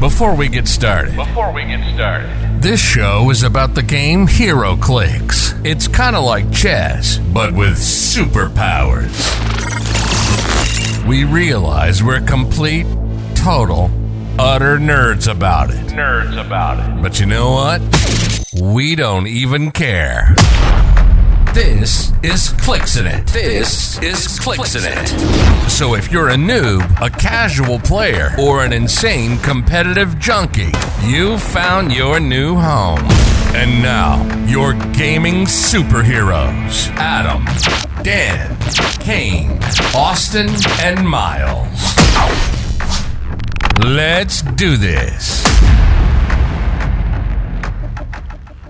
Before we get started, Before we get started, this show is about the game HeroClix. It's kind of like chess, but with superpowers. We realize we're complete, total, utter nerds about it. nerds about it. But you know what? We don't even care. This is Clixinit. This is Clixinit. So if you're a noob, a casual player, or an insane competitive junkie, you found your new home. And now, your gaming superheroes Adam, Dan, Kane, Austin, and Miles. Let's do this.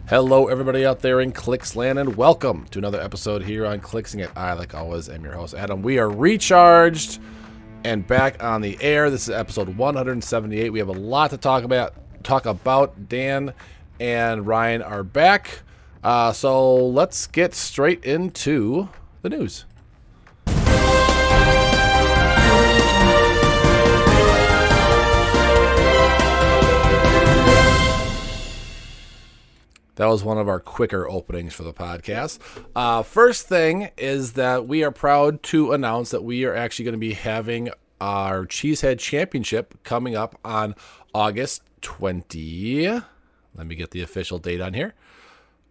Hello, everybody out there in Clicksland, and welcome to another episode here on Clixing It. I, like always, am your host, Adam. We are recharged and back on the air. This is episode 178. We have a lot to talk about. Talk about. Dan and Ryan are back, uh, so let's get straight into the news. That was one of our quicker openings for the podcast. Uh, first thing is that we are proud to announce that we are actually going to be having our Cheesehead Championship coming up on August 20. Let me get the official date on here.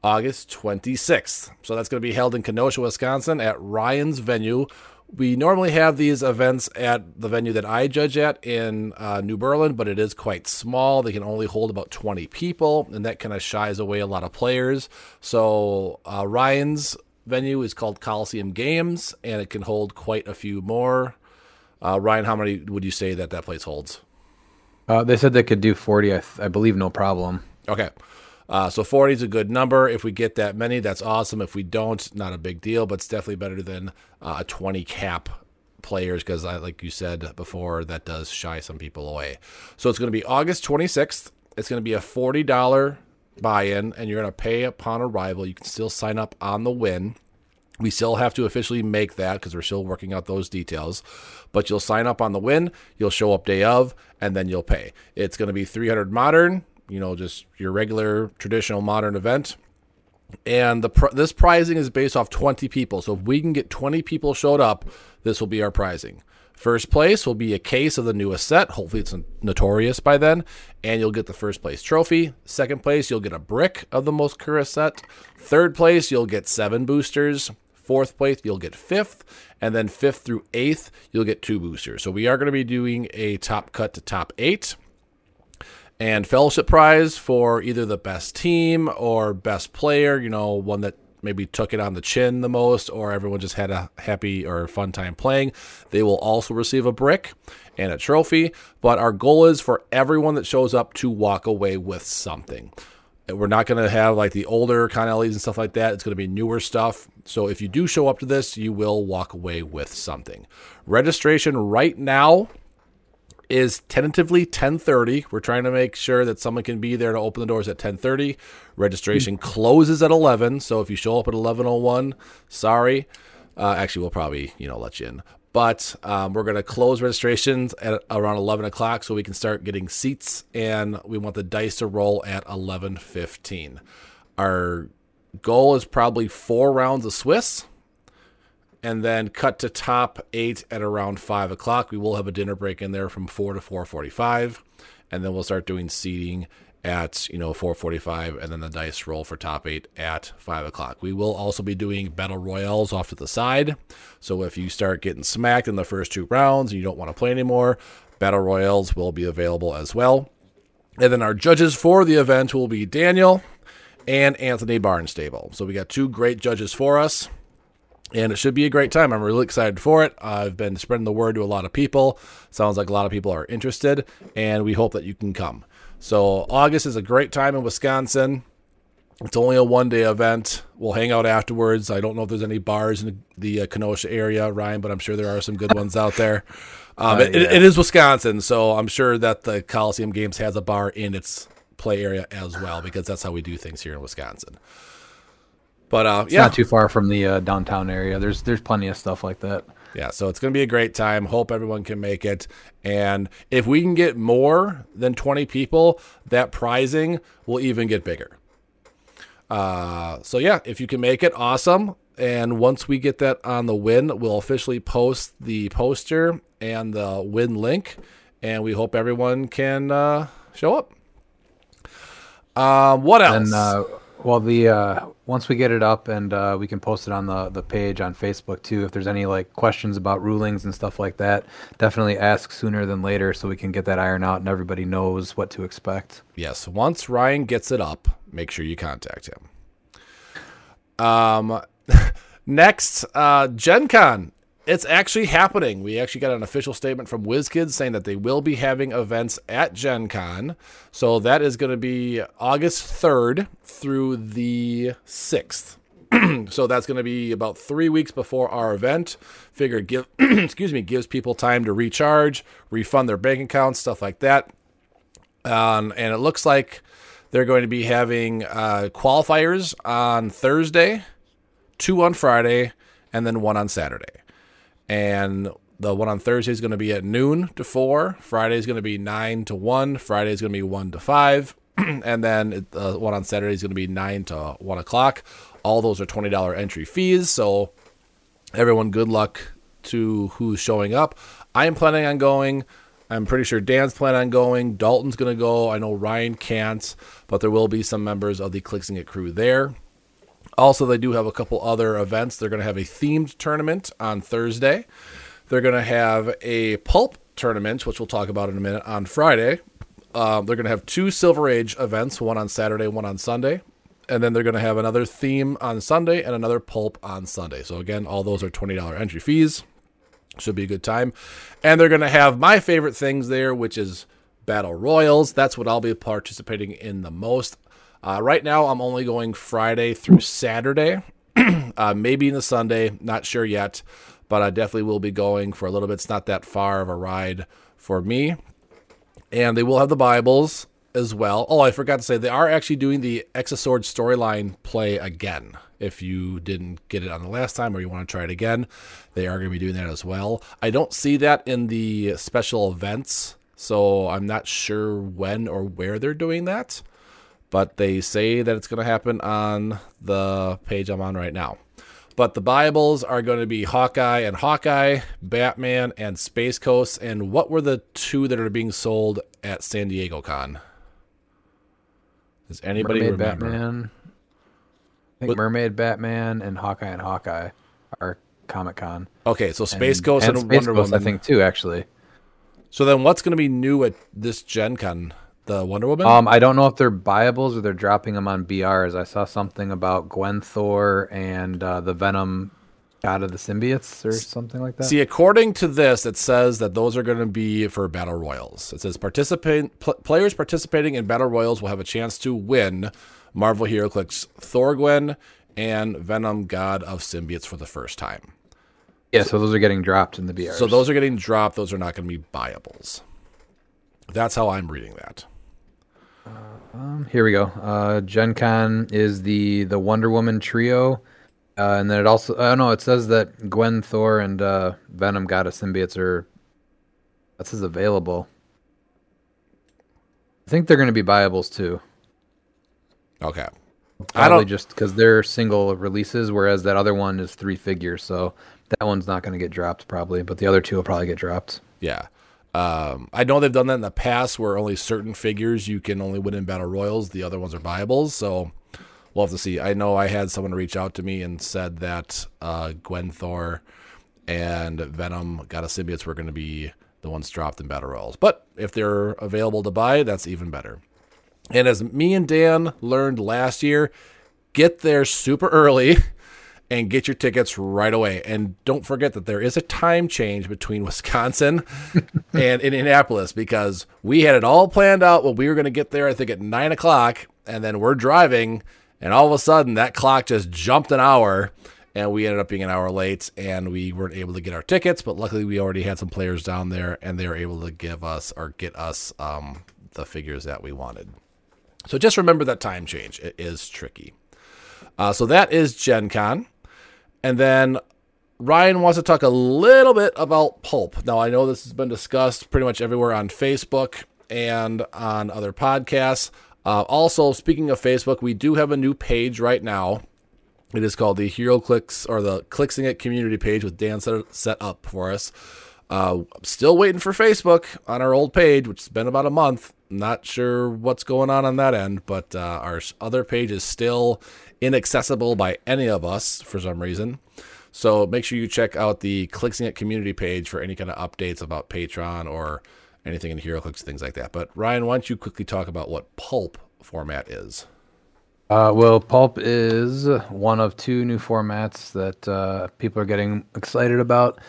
August 26th. So that's going to be held in Kenosha, Wisconsin at Ryan's venue. We normally have these events at the venue that I judge at in uh, New Berlin, but it is quite small. They can only hold about 20 people, and that kind of shies away a lot of players. So uh, Ryan's venue is called Coliseum Games, and it can hold quite a few more. Uh, Ryan, how many would you say that that place holds? Uh, they said they could do 40, I, th- I believe, no problem. Okay. Uh, so 40 is a good number. If we get that many, that's awesome. If we don't, not a big deal, but it's definitely better than uh, a 20 cap players because, like you said before, that does shy some people away. So it's going to be August 26th. It's going to be a $40 buy in, and you're going to pay upon arrival. You can still sign up on the win. We still have to officially make that because we're still working out those details. But you'll sign up on the win, you'll show up day of, and then you'll pay. It's going to be 300 modern, you know, just your regular traditional modern event. And the pr- this prizing is based off 20 people. So if we can get 20 people showed up, this will be our prizing. First place will be a case of the newest set. Hopefully, it's notorious by then, and you'll get the first place trophy. Second place, you'll get a brick of the most current set. Third place, you'll get seven boosters. Fourth place, you'll get fifth, and then fifth through eighth, you'll get two boosters. So we are going to be doing a top cut to top eight and fellowship prize for either the best team or best player, you know, one that maybe took it on the chin the most or everyone just had a happy or fun time playing. They will also receive a brick and a trophy, but our goal is for everyone that shows up to walk away with something. We're not going to have like the older LEs and stuff like that. It's going to be newer stuff. So if you do show up to this, you will walk away with something. Registration right now is tentatively 10:30. We're trying to make sure that someone can be there to open the doors at 10:30. Registration closes at 11, so if you show up at 11:01, sorry. Uh, actually, we'll probably you know let you in, but um, we're going to close registrations at around 11 o'clock so we can start getting seats, and we want the dice to roll at 11:15. Our goal is probably four rounds of Swiss and then cut to top eight at around five o'clock. We will have a dinner break in there from four to four forty-five, and then we'll start doing seating at you know four forty-five, and then the dice roll for top eight at five o'clock. We will also be doing battle royales off to the side. So if you start getting smacked in the first two rounds and you don't want to play anymore, battle royales will be available as well. And then our judges for the event will be Daniel and Anthony Barnstable. So we got two great judges for us and it should be a great time. I'm really excited for it. I've been spreading the word to a lot of people. Sounds like a lot of people are interested, and we hope that you can come. So, August is a great time in Wisconsin. It's only a one day event. We'll hang out afterwards. I don't know if there's any bars in the uh, Kenosha area, Ryan, but I'm sure there are some good ones out there. Um, Uh, it, yeah. it is Wisconsin, so I'm sure that the Coliseum Games has a bar in its play area as well, because that's how we do things here in Wisconsin. But uh, It's yeah, not too far from the uh, downtown area. There's there's plenty of stuff like that. Yeah, so it's going to be a great time. Hope everyone can make it. And if we can get more than 20 people, that prizing will even get bigger. Uh, so, yeah, if you can make it, awesome. And once we get that on the win, we'll officially post the poster and the win link. And we hope everyone can uh, show up. Um, what else? And uh, well, the uh, once we get it up and uh, we can post it on the the page on Facebook too. If there's any like questions about rulings and stuff like that, definitely ask sooner than later so we can get that iron out and everybody knows what to expect. Yes, once Ryan gets it up, make sure you contact him. Um, next, uh, Gen Con. It's actually happening. We actually got an official statement from WizKids saying that they will be having events at Gen Con. So that is going to be August 3rd through the 6th. so that's going to be about three weeks before our event. Figure give excuse me gives people time to recharge, refund their bank accounts, stuff like that. Um, and it looks like they're going to be having uh, qualifiers on Thursday, two on Friday, and then one on Saturday. And the one on Thursday is going to be at noon to four. Friday is going to be nine to one. Friday is going to be one to five. and then the one on Saturday is going to be nine to one o'clock. All those are twenty dollar entry fees. So everyone, good luck to who's showing up. I am planning on going. I'm pretty sure Dan's planning on going. Dalton's going to go. I know Ryan can't, but there will be some members of the Clixing It crew there. Also, they do have a couple other events. They're going to have a themed tournament on Thursday. They're going to have a pulp tournament, which we'll talk about in a minute, on Friday. Um, they're going to have two Silver Age events, one on Saturday, one on Sunday. And then they're going to have another theme on Sunday and another pulp on Sunday. So, again, all those are $20 entry fees. Should be a good time. And they're going to have my favorite things there, which is Battle Royals. That's what I'll be participating in the most. Uh, right now, I'm only going Friday through Saturday, uh, maybe in the Sunday, not sure yet, but I definitely will be going for a little bit. It's not that far of a ride for me. And they will have the buyables as well. Oh, I forgot to say, they are actually doing the Exosword storyline play again. If you didn't get it on the last time or you want to try it again, they are going to be doing that as well. I don't see that in the special events, so I'm not sure when or where they're doing that but they say that it's going to happen on the page I'm on right now. But the buyables are going to be Hawkeye and Hawkeye, Batman and Space Ghost. And what were the two that are being sold at San Diego Con? Does anybody Mermaid remember? Batman. I think What- Mermaid Batman and Hawkeye and Hawkeye are Comic Con. Okay, so Space Ghost and, Space Wonder Ghost, Woman. I think too, actually. So then, what's going to be new at this Gen Con? The Wonder Woman. Um, I don't know if they're buyables or they're dropping them on BRs. I saw something about Gwen Thor and uh, the Venom God of the Symbiotes or something like that. See, according to this, it says that those are going to be for battle royals. It says participant pl- players participating in battle royals will have a chance to win Marvel HeroClix Thor Gwen and Venom God of Symbiotes for the first time. yeah, so those are getting dropped in the BRs. So those are getting dropped. Those are not going to be buyables. That's how I'm reading that. Here we go. Uh, Gen Con is the the Wonder Woman trio, uh, and then it also oh no, it says that Gwen Thor and uh, Venom God of Symbiotes are that says available. I think they're going to be buyables too. Okay. I Probably don't. just because they're single releases, whereas that other one is three figures. So that one's not going to get dropped probably, but the other two will probably get dropped. Yeah. Um, I know they've done that in the past where only certain figures you can only win in battle royals. The other ones are buyables. So we'll have to see. I know I had someone reach out to me and said that uh, Gwen Thor and Venom God of Symbiotes were going to be the ones dropped in battle royals. But if they're available to buy, that's even better. And as me and Dan learned last year, get there super early and get your tickets right away. And don't forget that there is a time change between Wisconsin and Indianapolis because we had it all planned out when we were going to get there, I think at nine o'clock, and then we're driving, and all of a sudden that clock just jumped an hour. And we ended up being an hour late, and we weren't able to get our tickets. But luckily, we already had some players down there, and they were able to give us or get us um, the figures that we wanted. So just remember that time change. It is tricky. Uh, so that is Gen Con. And then Ryan wants to talk a little bit about pulp. Now, I know this has been discussed pretty much everywhere on Facebook and on other podcasts. Uh, also, speaking of Facebook, we do have a new page right now. It is called the HeroClix or the Clixing It community page with Dan set, set up for us. Uh, still waiting for Facebook on our old page, which has been about a month. Not sure what's going on on that end, but uh, our other page is still inaccessible by any of us for some reason. So make sure you check out the Clixing It community page for any kind of updates about Patreon or anything in HeroClix, things like that. But Ryan, why don't you quickly talk about what pulp format is? Uh, well, Pulp is one of two new formats that uh, people are getting excited about.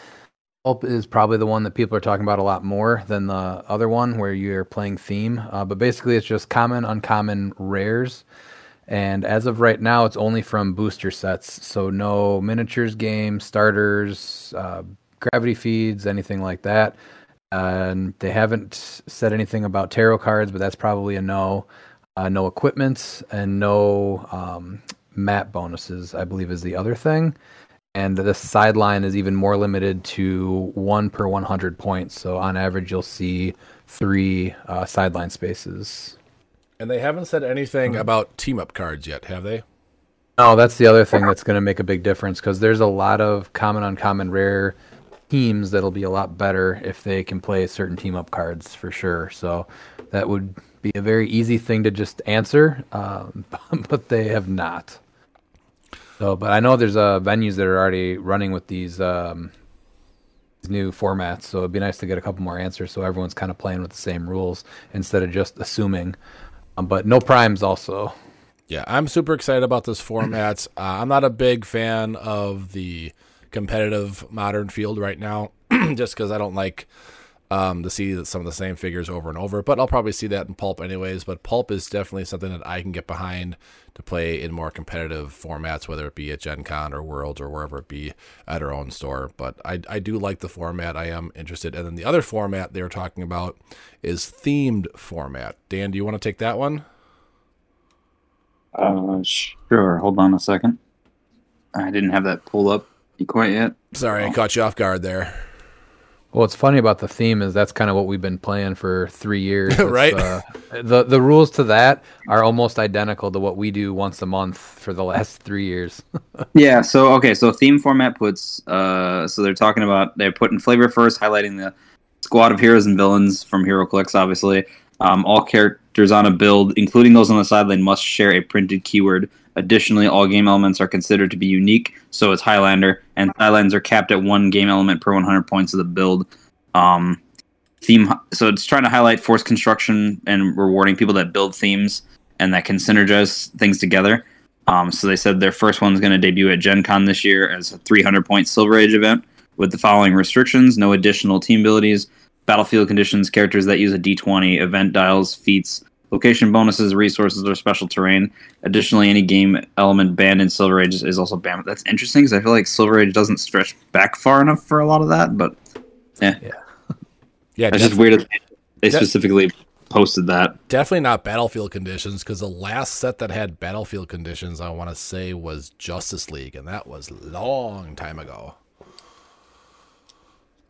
Pulp is probably the one that people are talking about a lot more than the other one where you're playing theme. Uh, but basically, it's just common, uncommon, rares. And as of right now, it's only from booster sets. So no miniatures game, starters, uh, gravity feeds, anything like that. And they haven't said anything about tarot cards, but that's probably a no. Uh, no equipment and no um, map bonuses, I believe, is the other thing and the sideline is even more limited to one per 100 points. So on average, you'll see three uh, sideline spaces. And they haven't said anything mm-hmm. about team up cards yet, have they? No, that's the other thing that's going to make a big difference because there's a lot of common, uncommon, rare teams that'll be a lot better if they can play certain team up cards for sure. So that would be a very easy thing to just answer, um, but they have not. So, but I know there's uh, venues that are already running with these um, these new formats. So it'd be nice to get a couple more answers, so everyone's kind of playing with the same rules instead of just assuming. Um, but no primes also. Yeah, I'm super excited about this format. Uh, I'm not a big fan of the competitive modern field right now, just because I don't like um, to see some of the same figures over and over. But I'll probably see that in Pulp anyways. But Pulp is definitely something that I can get behind to play in more competitive formats, whether it be at Gen Con or Worlds or wherever it be at our own store. But I, I do like the format. I am interested. And then the other format they were talking about is themed format. Dan, do you want to take that one? Uh, sure. Hold on a second. I didn't have that pulled up quite yet. Sorry, oh. I caught you off guard there. Well, what's funny about the theme is that's kind of what we've been playing for three years, right? Uh, the the rules to that are almost identical to what we do once a month for the last three years. yeah. So okay. So theme format puts. Uh, so they're talking about they're putting flavor first, highlighting the squad of heroes and villains from HeroClix. Obviously, um, all characters on a build, including those on the sideline, must share a printed keyword. Additionally, all game elements are considered to be unique, so it's Highlander, and sidelines are capped at one game element per 100 points of the build. Um, theme, so it's trying to highlight force construction and rewarding people that build themes and that can synergize things together. Um, so they said their first one's going to debut at Gen Con this year as a 300 point Silver Age event with the following restrictions: no additional team abilities, battlefield conditions, characters that use a D20, event dials, feats, location bonuses, resources, or special terrain. Additionally, any game element banned in Silver Age is also banned. That's interesting because I feel like Silver Age doesn't stretch back far enough for a lot of that. But yeah, yeah, yeah. It's just weird they specifically posted that. Definitely not battlefield conditions because the last set that had battlefield conditions, I want to say, was Justice League, and that was long time ago.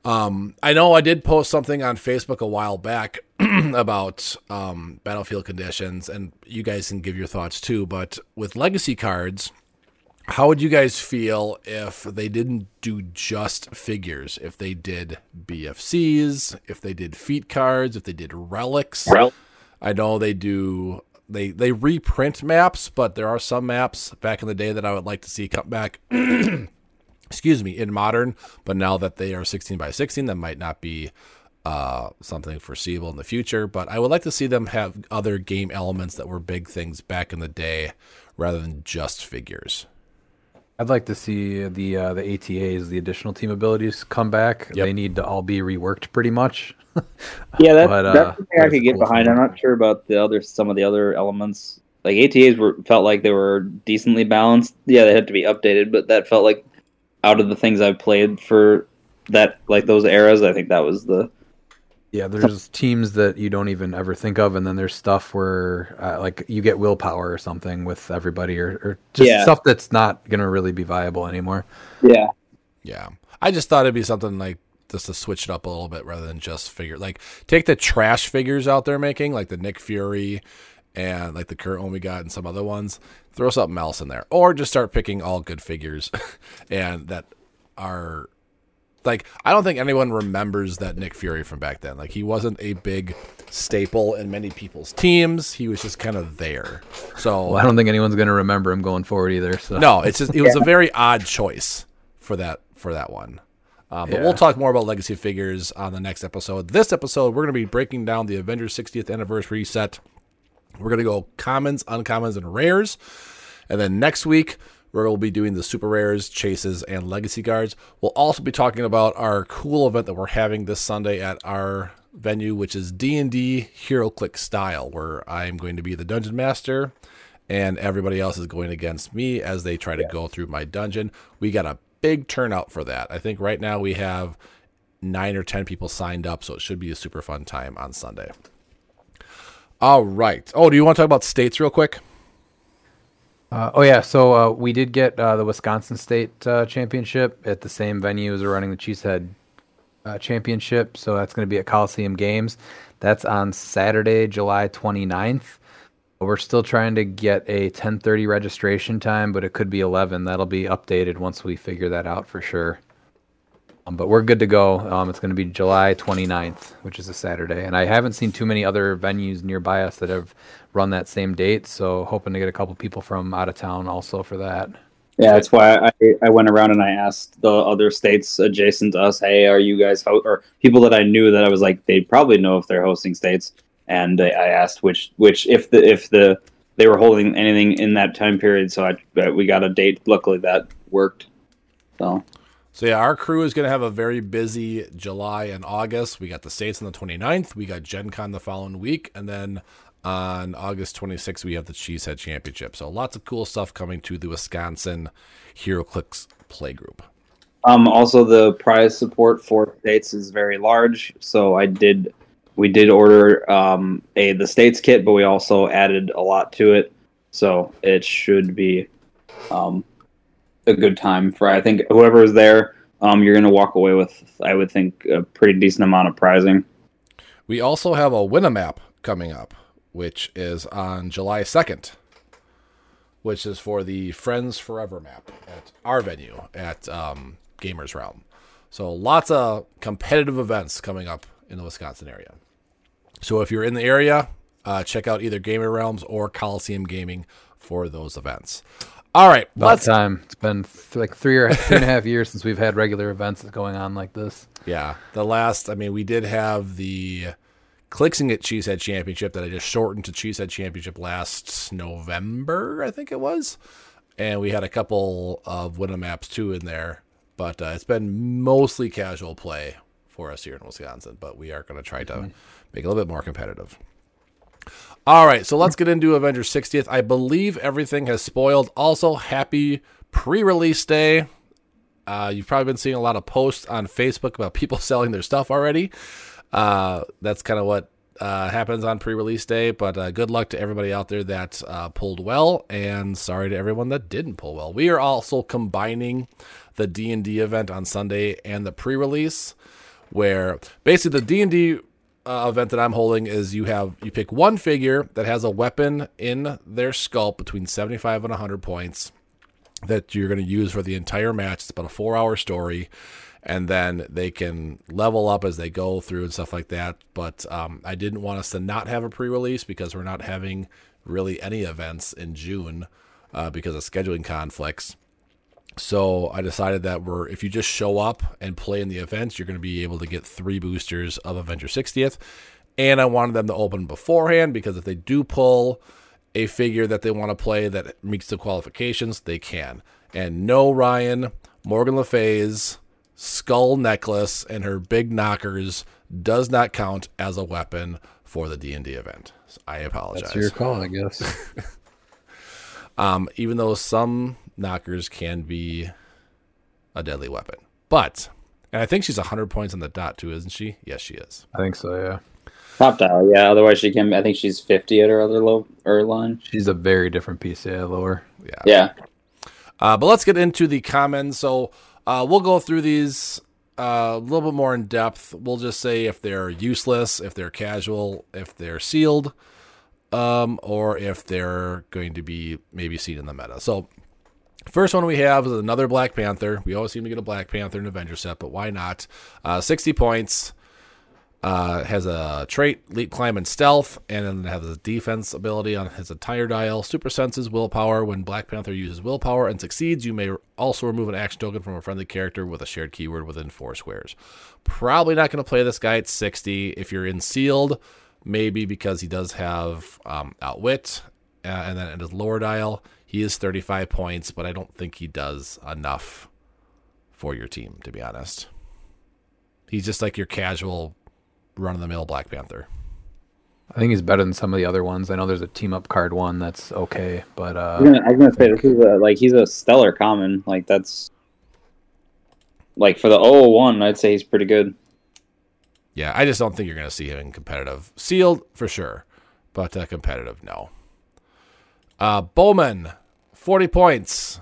Um, I know I did post something on Facebook a while back about um, battlefield conditions, and you guys can give your thoughts too. But with legacy cards, how would you guys feel if they didn't do just figures? If they did BFCs, if they did feat cards, if they did relics? Rel- I know they do. They they reprint maps, but there are some maps back in the day that I would like to see come back. excuse me, in modern, but now that they are 16 by 16, that might not be uh, something foreseeable in the future. But I would like to see them have other game elements that were big things back in the day rather than just figures. I'd like to see the uh, the ATAs, the additional team abilities, come back. Yep. They need to all be reworked pretty much. yeah, that, but, uh, that's something I could get cool behind. I'm not sure about the other some of the other elements. Like ATAs were felt like they were decently balanced. Yeah, they had to be updated, but that felt like out of the things I've played for that like those eras, I think that was the yeah. There's teams that you don't even ever think of, and then there's stuff where uh, like you get willpower or something with everybody, or, or just yeah. stuff that's not gonna really be viable anymore. Yeah. Yeah. I just thought it'd be something like just to switch it up a little bit rather than just figure like take the trash figures out there making, like the Nick Fury and like the current one we got and some other ones. Throw something else in there. Or just start picking all good figures and that are like I don't think anyone remembers that Nick Fury from back then. Like he wasn't a big staple in many people's teams. He was just kind of there. So Well, I don't think anyone's going to remember him going forward either. So no, it's just it was a very odd choice for that for that one. Uh, but Yeah. we'll talk more about legacy figures on the next episode. This episode, we're going to be breaking down the Avengers 60th anniversary set. We're going to go commons, uncommons, and rares. And then next week, we'll be doing the super rares, chases, and legacy cards. We'll also be talking about our cool event that we're having this Sunday at our venue, which is D&D Hero Click style, where I'm going to be the dungeon master and everybody else is going against me as they try to go through my dungeon. We got a big turnout for that. I think right now we have nine or 10 people signed up, so it should be a super fun time on Sunday. All right. Oh, do you want to talk about states real quick? Uh, oh yeah, so uh, we did get uh, the Wisconsin State uh, Championship at the same venue as we're running the Cheesehead uh, Championship. So that's going to be at Coliseum Games. That's on Saturday, July 29th. We're still trying to get a 10:30 registration time, but it could be 11. That'll be updated once we figure that out for sure. Um, but we're good to go. Um, it's going to be July 29th, which is a Saturday, and I haven't seen too many other venues nearby us that have run that same date. So hoping to get a couple people from out of town also for that. Yeah, that's why I, I went around and I asked the other states adjacent to us, "Hey, are you guys ho-? or people that I knew that I was like they probably know if they're hosting states?" And I I asked which which if the if the they were holding anything in that time period. So I we got a date. Luckily, that worked. So So yeah, our crew is going to have a very busy July and August. We got the States on the 29th. We got Gen Con the following week. And then on August 26th, we have the Cheesehead Championship. So lots of cool stuff coming to the Wisconsin HeroClix playgroup. Um, also, the prize support for states is very large. So I did, we did order um, a the states kit, but we also added a lot to it. So it should be um, a good time for I think whoever is there. Um, you're gonna walk away with, I would think, a pretty decent amount of prizing. We also have a Winamap coming up, which is on July 2nd, which is for the Friends Forever map at our venue at um, Gamers Realm. So lots of competitive events coming up in the Wisconsin area. So if you're in the area, uh, check out either Gamer Realms or Coliseum Gaming for those events. All right, About let's time. It's been th- like three or three and a half years since we've had regular events going on like this. Yeah, the last. I mean, we did have the Clixing at Cheesehead Championship that I just shortened to Cheesehead Championship last November, I think it was, and we had a couple of Winamaps too in there. But uh, it's been mostly casual play for us here in Wisconsin. But we are going to try to make it a little bit more competitive. All right, so let's get into Avengers 60th. I believe everything has spoiled. Also, happy pre-release day. Uh, you've probably been seeing a lot of posts on Facebook about people selling their stuff already. Uh, that's kind of what uh, happens on pre-release day. But uh, good luck to everybody out there that uh, pulled well, and sorry to everyone that didn't pull well. We are also combining the D and D event on Sunday and the pre-release, where basically the D and D uh, event that I'm holding is you have you pick one figure that has a weapon in their sculpt between 75 and 100 points that you're going to use for the entire match. It's about a four hour story. And then they can level up as they go through and stuff like that. But um, I didn't want us to not have a pre release because we're not having really any events in June uh, because of scheduling conflicts. So I decided that we're if you just show up and play in the events, you're going to be able to get three boosters of Avenger 60th. And I wanted them to open beforehand because if they do pull a figure that they want to play that meets the qualifications, they can. And no Ryan, Morgan Le Fay's skull necklace and her big knockers does not count as a weapon for the D&D event. So I apologize. That's your call, I guess. um, even though some knockers can be a deadly weapon. But, and I think she's 100 points on the dot too, isn't she? Yes, she is. I think so. Yeah, Top dial, yeah. Otherwise, she can. I think she's fifty at her other low or line. she's a very different piece. Yeah, lower. Yeah. Yeah. Uh, but let's get into the commons. So Uh, we'll go through these uh, a little bit more in depth. We'll just say if they're useless, if they're casual, if they're sealed, um, or if they're going to be maybe seen in the meta. So, first one we have is another Black Panther. We always seem to get a Black Panther in Avenger set, but why not? Uh, 60 points. Uh, has a trait, leap, climb, and stealth, and then has a defense ability on his entire dial. Super senses willpower. When Black Panther uses willpower and succeeds, you may also remove an action token from a friendly character with a shared keyword within four squares. Probably not going to play this guy at 60. If you're in sealed, maybe because he does have um, outwit, uh, and then at his lower dial, he is 35 points, but I don't think he does enough for your team, to be honest. He's just like your casual run of the mill Black Panther. I think he's better than some of the other ones. I know there's a team up card one that's okay, but uh, I was gonna, I was gonna say this is a, like he's a stellar common. Like that's like for the 001, I'd say he's pretty good. Yeah, I just don't think you're going to see him in competitive. Sealed for sure, but uh, competitive, no. Uh, Bowman, 40 points.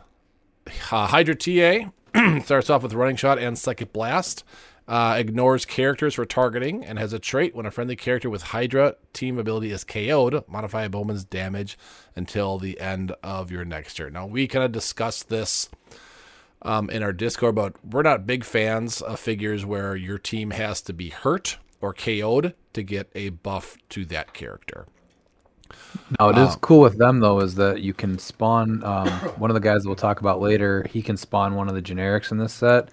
Uh, Hydra TA starts off with running shot and psychic blast. Uh, ignores characters for targeting and has a trait when a friendly character with Hydra team ability is KO'd, modify Bowman's damage until the end of your next turn. Now, we kind of discussed this um, in our Discord, but we're not big fans of figures where your team has to be hurt or KO'd to get a buff to that character. No, it is Um, cool with them though. Is that you can spawn um, one of the guys we'll talk about later. He can spawn one of the generics in this set.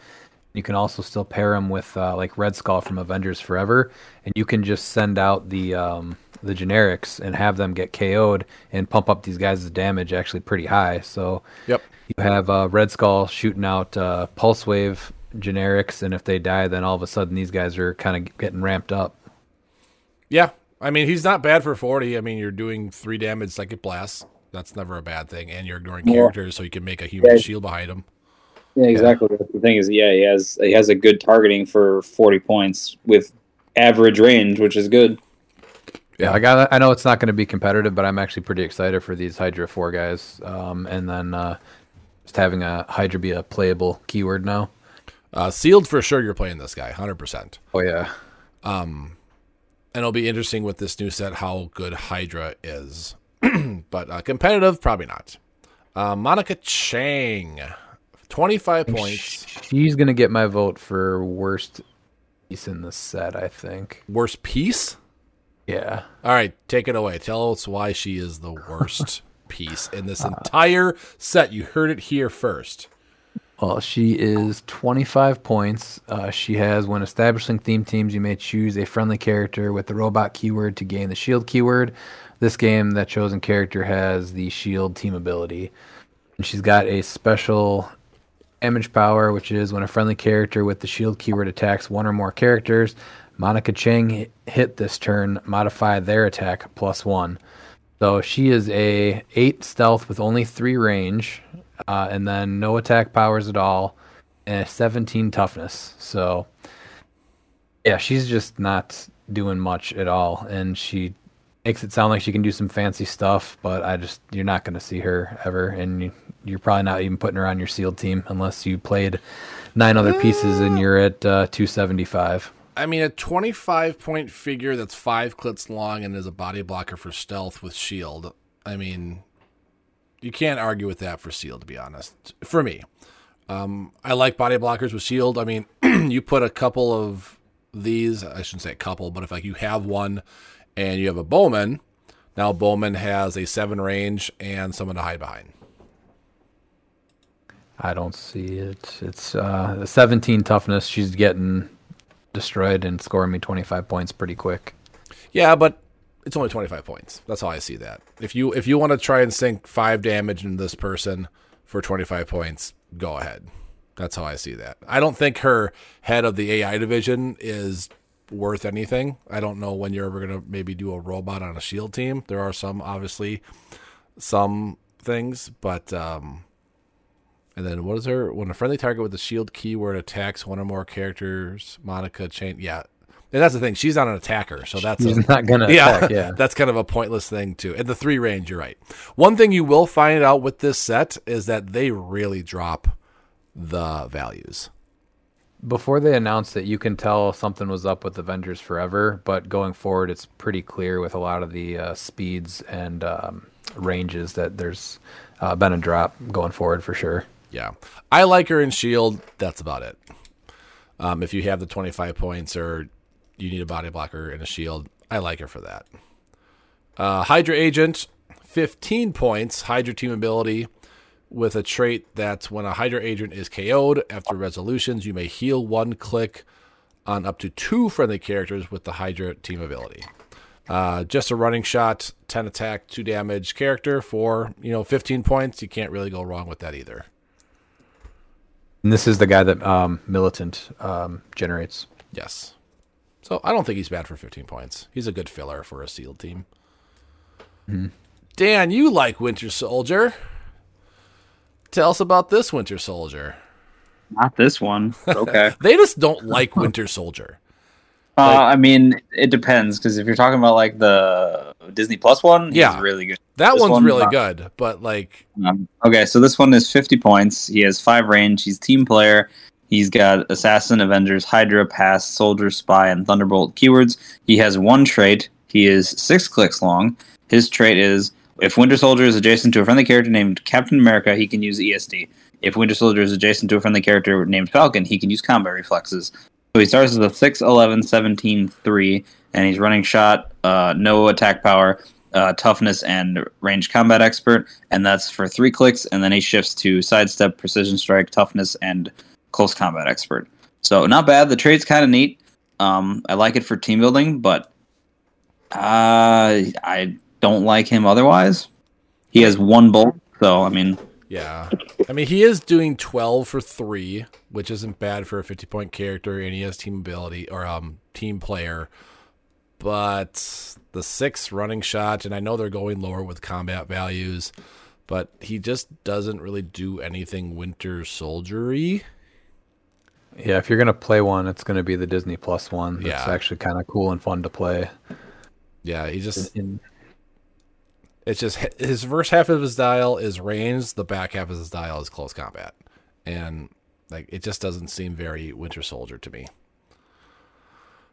You can also still pair him with uh, like Red Skull from Avengers Forever, and you can just send out the um, the generics and have them get KO'd and pump up these guys' damage actually pretty high. So Yep. you have uh, Red Skull shooting out uh, Pulse Wave generics, and if they die, then all of a sudden these guys are kind of getting ramped up. Yeah, I mean he's not bad for 40. I mean you're doing three damage psychic blasts. That's never a bad thing, and you're ignoring Yeah. characters, so you can make a human Yeah. shield behind him. Yeah, exactly. The thing is, yeah, he has he has a good targeting for 40 points with average range, which is good. Yeah, I got. I know it's not going to be competitive, but I'm actually pretty excited for these Hydra four guys. Um, and then uh, just having a Hydra be a playable keyword now. Uh, sealed for sure. You're playing this guy, hundred percent. Oh yeah, And it'll be interesting with this new set how good Hydra is. but uh, competitive, probably not. Uh, Monica Chang, 25 points. she's going to get my vote for worst piece in the set. I think. Worst piece? Yeah. All right, take it away. Tell us why she is the worst piece in this entire set. You heard it here first. Well, she is 25 points. Uh, she has, when establishing theme teams, you may choose a friendly character with the robot keyword to gain the shield keyword. This game, that chosen character has the shield team ability. And she's got a special image power, which is when a friendly character with the shield keyword attacks one or more characters, Monica Chang hi- hit this turn, modify their attack plus one. So she is a eight stealth with only three range, uh, and then no attack powers at all, and a 17 toughness. So yeah, she's just not doing much at all, and she makes it sound like she can do some fancy stuff, but I just you're not going to see her ever, and you, you're probably not even putting her on your sealed team unless you played nine other pieces and you're at uh, 275. I mean, a 25 point figure that's five clips long and is a body blocker for stealth with shield. I mean, you can't argue with that for shield, to be honest. For me, um, I like body blockers with shield. I mean, you put a couple of these, I shouldn't say a couple, but if like you have one and you have a Bowman, now Bowman has a seven range and someone to hide behind. I don't see it. It's uh, 17 toughness. She's getting destroyed and scoring me 25 points pretty quick. Yeah, but it's only 25 points. That's how I see that. If you if you want to try and sink 5 damage into this person for 25 points, go ahead. That's how I see that. I don't think her head of the AI division is worth anything. I don't know when you're ever going to maybe do a robot on a shield team. There are some obviously some things, but um and then what is her when a friendly target with the shield keyword attacks one or more characters, Monica Chang yeah. And that's the thing. She's not an attacker, so that's She's a, not gonna yeah, attack. Yeah, that's kind of a pointless thing too. And the three range, you're right. One thing you will find out with this set is that they really drop the values. Before they announced it, you can tell something was up with Avengers Forever, but going forward, it's pretty clear with a lot of the uh, speeds and um, ranges that there's uh, been a drop going forward for sure. Yeah. I like her in Shield. That's about it. Um, if you have the 25 points or you need a body blocker and a shield, I like her for that. Uh, Hydra Agent, 15 points, Hydra team ability with a trait that when a Hydra agent is KO'd after resolutions, you may heal one click on up to two friendly characters with the Hydra team ability. Uh, just a running shot, 10 attack, 2 damage character for, you know, 15 points. You can't really go wrong with that either. And this is the guy that um, Militant um, generates. Yes. So I don't think he's bad for 15 points. He's a good filler for a sealed team. Dan, you like Winter Soldier. Tell us about this Winter Soldier. Not this one. Okay. They just don't like Winter Soldier. uh, I mean, it depends because if you're talking about like the Disney Plus one, he's Yeah. really good. That This one's one, really uh, good, but like, Um, okay, so this one is 50 points. He has five range. He's team player. He's got Assassin, Avengers, Hydra, Pass, Soldier, Spy, and Thunderbolt keywords. He has one trait. He is six clicks long. His trait is if Winter Soldier is adjacent to a friendly character named Captain America, he can use ESD. If Winter Soldier is adjacent to a friendly character named Falcon, he can use combat reflexes. So he starts with a 6, 11, 17, 3, and he's running shot, uh, no attack power, uh, toughness, and range combat expert, and that's for three clicks, and then he shifts to sidestep, precision strike, toughness, and close combat expert. So not bad. The trade's kind of neat. Um, I like it for team building, but uh, I don't like him otherwise. He has one bolt, so I mean, yeah. I mean, he is doing 12 for 3, which isn't bad for a 50 point character, and he has team ability or um team player. But the six running shot, and I know they're going lower with combat values, but he just doesn't really do anything Winter Soldiery. Yeah, if you're gonna play one, it's gonna be the Disney Plus one. That's Yeah. actually kind of cool and fun to play. Yeah, he just In, it's just his first half of his dial is range, the back half of his dial is close combat, and like it just doesn't seem very Winter Soldier to me.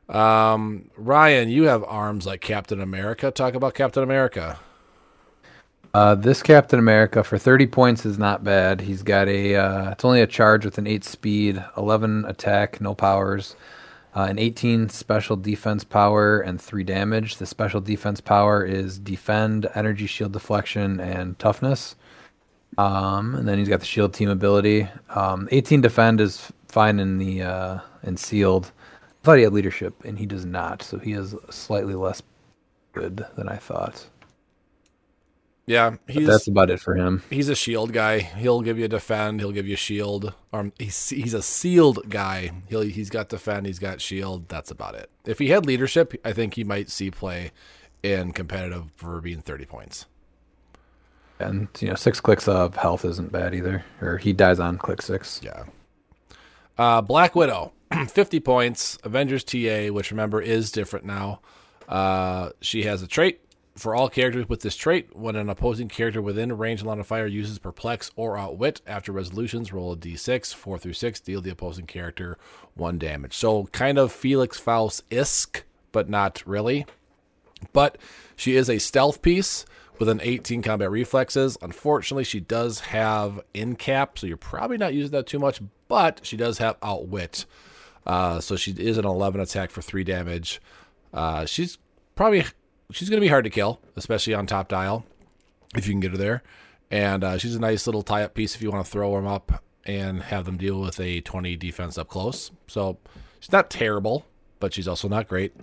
Um, Ryan, you have arms like Captain America. Talk about Captain America. Uh, this Captain America for 30 points is not bad. He's got a, uh, it's only a charge with an 8 speed, 11 attack, no powers, uh, an 18 special defense power, and 3 damage. The special defense power is defend, energy shield deflection, and toughness. Um, and then he's got the shield team ability. Um, 18 defend is fine in the, uh, in sealed. I thought he had leadership, and he does not, so he is slightly less good than I thought. Yeah, he's that's about it for him. he's a shield guy. He'll give you a defend. He'll give you a shield. Um, he's he's a sealed guy. He'll he's got defend. He's got shield. That's about it. If he had leadership, I think he might see play in competitive for being thirty points. And you know, six clicks of health isn't bad either. Or he dies on click six. Yeah. Uh, Black Widow, 50 points. Avengers TA, which remember is different now. Uh, she has a trait. For all characters with this trait, when an opposing character within range line of fire uses Perplex or Outwit after resolutions, roll a d6, 4 through 6, deal the opposing character 1 damage. So kind of Felix Faust isk, but not really. But she is a stealth piece with an 18 combat reflexes. Unfortunately, she does have in cap, so you're probably not using that too much, but she does have outwit. Uh, so she is an 11 attack for 3 damage. Uh, she's probably she's going to be hard to kill, especially on top dial if you can get her there. And uh, she's a nice little tie up piece if you want to throw them up and have them deal with a 20 defense up close. So she's not terrible, but she's also not great.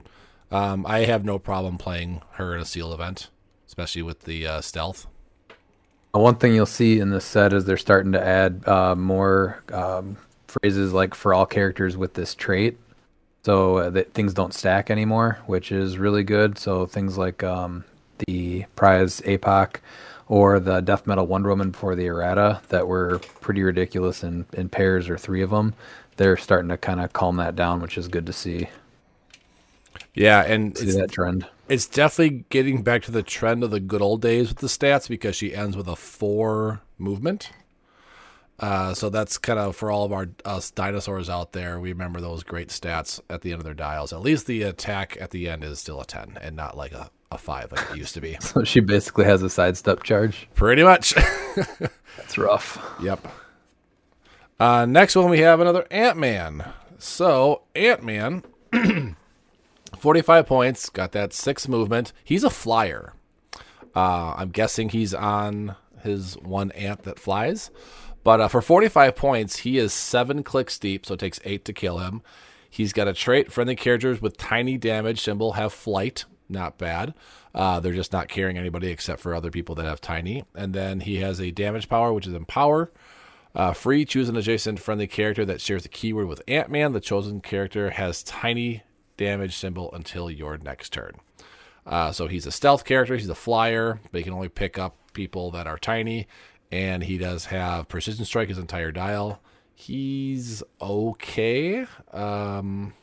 Um, I have no problem playing her in a seal event, especially with the uh, stealth. Uh, One thing you'll see in this set is they're starting to add uh, more um, phrases like for all characters with this trait, so uh, that things don't stack anymore, which is really good. So things like um, the prize APOC or the death metal Wonder Woman for the errata that were pretty ridiculous in, in pairs or three of them. They're starting to kind of calm that down, which is good to see. Yeah, and See it's, that trend. it's definitely getting back to the trend of the good old days with the stats because she ends with a four movement. Uh, so that's kind of for all of our us dinosaurs out there. We remember those great stats at the end of their dials. At least the attack at the end is still a ten and not like a, a five like it used to be. So she basically has a sidestep charge. Pretty much. That's rough. Yep. Uh, next one, we have another Ant Man. So, Ant Man, 45 points, got that six movement. He's a flyer. Uh, I'm guessing he's on his one ant that flies. But uh, for 45 points, he is seven clicks deep, so it takes eight to kill him. He's got a trait friendly characters with tiny damage symbol have flight. Not bad. Uh, they're just not carrying anybody except for other people that have tiny. And then he has a damage power, which is empower. Uh, free, choose an adjacent friendly character that shares a keyword with Ant Man. The chosen character has tiny damage symbol until your next turn. Uh, so he's a stealth character. He's a flyer, but he can only pick up people that are tiny. And he does have precision strike his entire dial. He's okay. Um,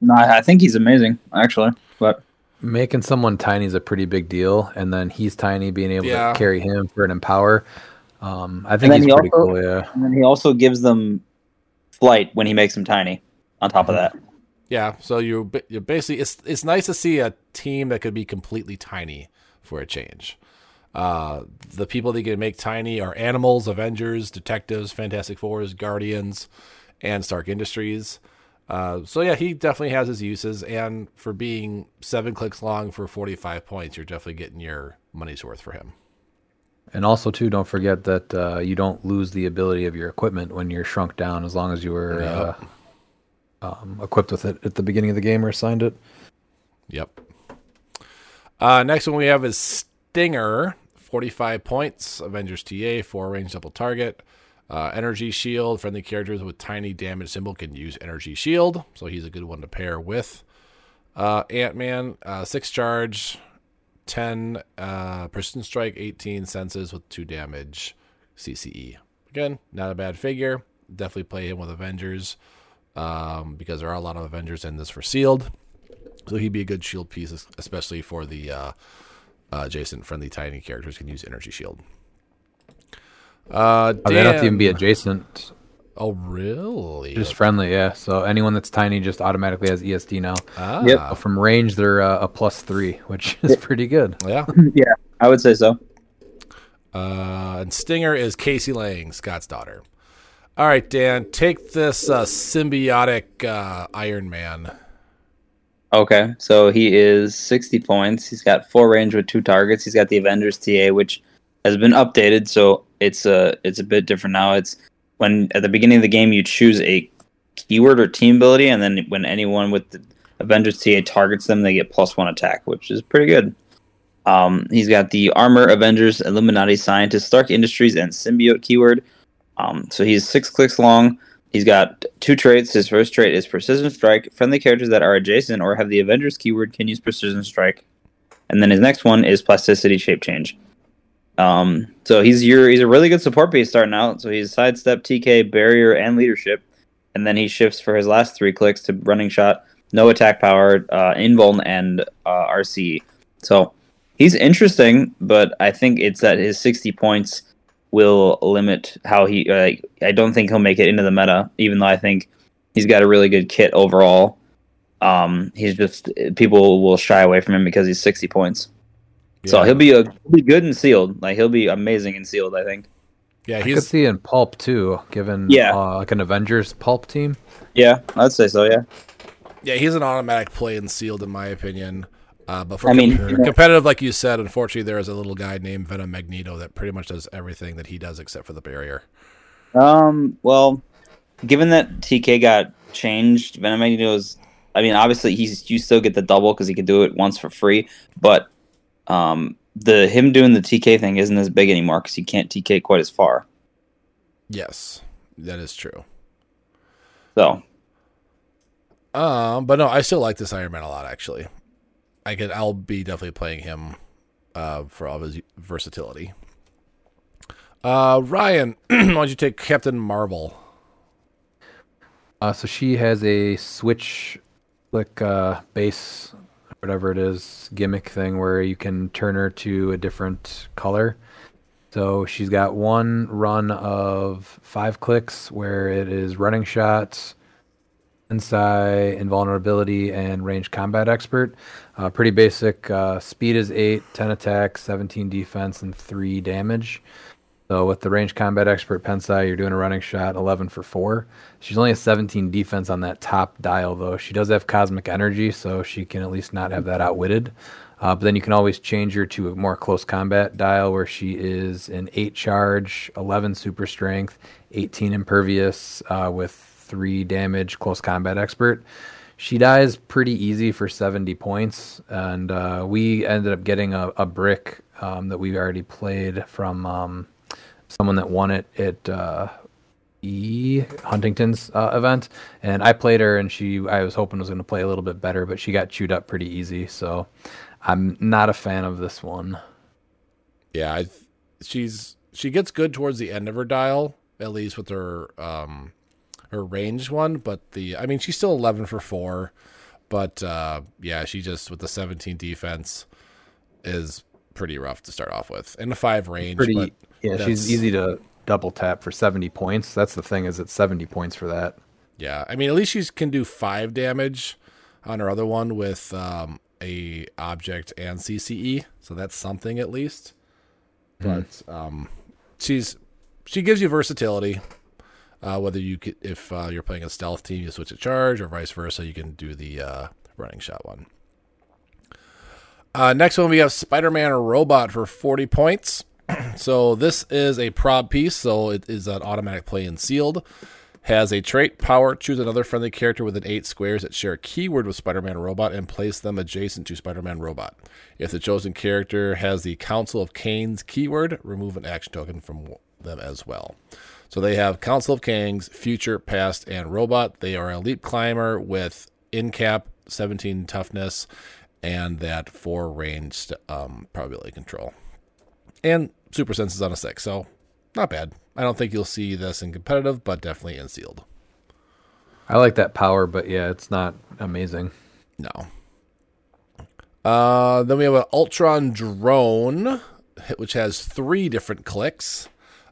No, I I think he's amazing, actually. But Making someone tiny is a pretty big deal, and then he's tiny, being able Yeah. to carry him for an empower. Um, I think he's he pretty also- cool. Yeah. and then he also gives them flight when he makes them tiny. On top of that, yeah, so you ba- you basically it's it's nice to see a team that could be completely tiny for a change. Uh, the people that you can make tiny are animals, Avengers, detectives, Fantastic Fours, Guardians, and Stark Industries. Uh, so yeah, he definitely has his uses, and for being seven clicks long for forty-five points, you're definitely getting your money's worth for him. And also, too, don't forget that uh, you don't lose the ability of your equipment when you're shrunk down, as long as you were uh, um, equipped with it at the beginning of the game or assigned it. Yep. Uh, next one we have is Stinger, 45 points, Avengers TA, four range double target. Uh, energy shield, friendly characters with tiny damage symbol can use energy shield, so he's a good one to pair with. Uh, Ant Man, uh, six charge, 10 uh, precision strike, 18 senses with two damage CCE. Again, not a bad figure. Definitely play him with Avengers um, because there are a lot of Avengers in this for sealed. So he'd be a good shield piece, especially for the uh, uh, adjacent friendly tiny characters can use energy shield. Uh, Oh, they don't have to even be adjacent, Oh, really? just friendly. Yeah. So anyone that's tiny just automatically has ESD now. ah, But from range, they're uh, a plus three, which is pretty good. Yeah. yeah, I would say so. Uh, and Stinger is Cassie Lang, Scott's daughter. All right, Dan, take this uh, symbiotic uh, Iron Man. Okay, so he is 60 points. He's got four range with two targets. He's got the Avengers TA, which has been updated, so it's a it's a bit different now. It's when at the beginning of the game you choose a keyword or team ability, and then when anyone with the Avengers TA targets them, they get plus one attack, which is pretty good. Um, he's got the Armor, Avengers, Illuminati, Scientist, Stark Industries, and Symbiote keyword. Um, so he's six clicks long. He's got two traits. His first trait is Precision Strike. Friendly characters that are adjacent or have the Avengers keyword can use Precision Strike. And then his next one is Plasticity Shape Change. Um, so he's your he's a really good support piece starting out. So he's sidestep, TK, barrier, and leadership. And then he shifts for his last three clicks to running shot, no attack power, uh, invuln, and uh, RCE. So he's interesting, but I think it's that his 60 points will limit how he. Uh, I don't think he'll make it into the meta, even though I think he's got a really good kit overall. Um, he's just people will shy away from him because he's 60 points. So he'll be a he'll be good and sealed. Like he'll be amazing and sealed. I think. Yeah, I could he's see in pulp too, given Yeah. uh, like an Avengers pulp team. Yeah, I'd say so. Yeah. yeah he's an automatic play and sealed in my opinion. Uh, but for I mean, com- competitive, like you said, unfortunately, there is a little guy named Venom Magneto that pretty much does everything that he does except for the barrier. Um. Well, given that TK got changed, Venom Magneto's. I mean, obviously he's you still get the double because he can do it once for free, but um, the him doing the TK thing isn't as big anymore because he can't TK quite as far. Yes, that is true. So Um, but no, I still like this Iron Man a lot. Actually, I could. I'll be definitely playing him uh, for all his versatility. Uh, Ryan, why don't you take Captain Marvel? Uh, so she has a switch, like uh, base, whatever it is, gimmick thing where you can turn her to a different color. So she's got one run of five clicks where it is running shots, Inside, invulnerability, and range combat expert. Uh, pretty basic. Uh, speed is 8, 10 attack, 17 defense, and 3 damage. So with the range combat expert Pensai, you're doing a running shot, 11 for 4. She's only a 17 defense on that top dial, though. She does have cosmic energy, so she can at least not have that outwitted. Uh, but then you can always change her to a more close combat dial where she is an 8 charge, 11 super strength, 18 impervious uh, with three damage, close combat expert. She dies pretty easy for 70 points, and uh, we ended up getting a, a brick um, that we already played from um, someone that won it at uh, E Huntington's uh, event, and I played her, and she I was hoping was going to play a little bit better, but she got chewed up pretty easy. So I'm not a fan of this one. Yeah, I, she's she gets good towards the end of her dial, at least with her um, her range one, but the I mean she's still eleven for four, but uh, yeah, she just with the seventeen defense is pretty rough to start off with, and the five range. Pretty, but yeah, she's easy to double tap for seventy points. That's the thing is it's seventy points for that. Yeah, I mean at least she can do five damage on her other one with um, a object and CCE, so that's something at least. Hmm. But um, she's she gives you versatility. Uh, whether you could, if uh, you're playing a stealth team, you switch to charge, or vice versa, you can do the uh, running shot one. Uh, next one, we have Spider-Man Robot for 40 points. so this is a prob piece, so it is an automatic play and sealed. Has a trait power. Choose another friendly character within eight squares that share a keyword with Spider-Man Robot and place them adjacent to Spider-Man Robot. If the chosen character has the Council of Kangs keyword, remove an action token from them as well. So they have Council of Kangs, Future, Past, and Robot. They are a leap climber with in cap 17 toughness and that four ranged um, probability control. And super senses on a six, so not bad. I don't think you'll see this in competitive, but definitely in sealed. I like that power, but yeah, it's not amazing. No. Uh, then we have an Ultron drone, which has three different clicks.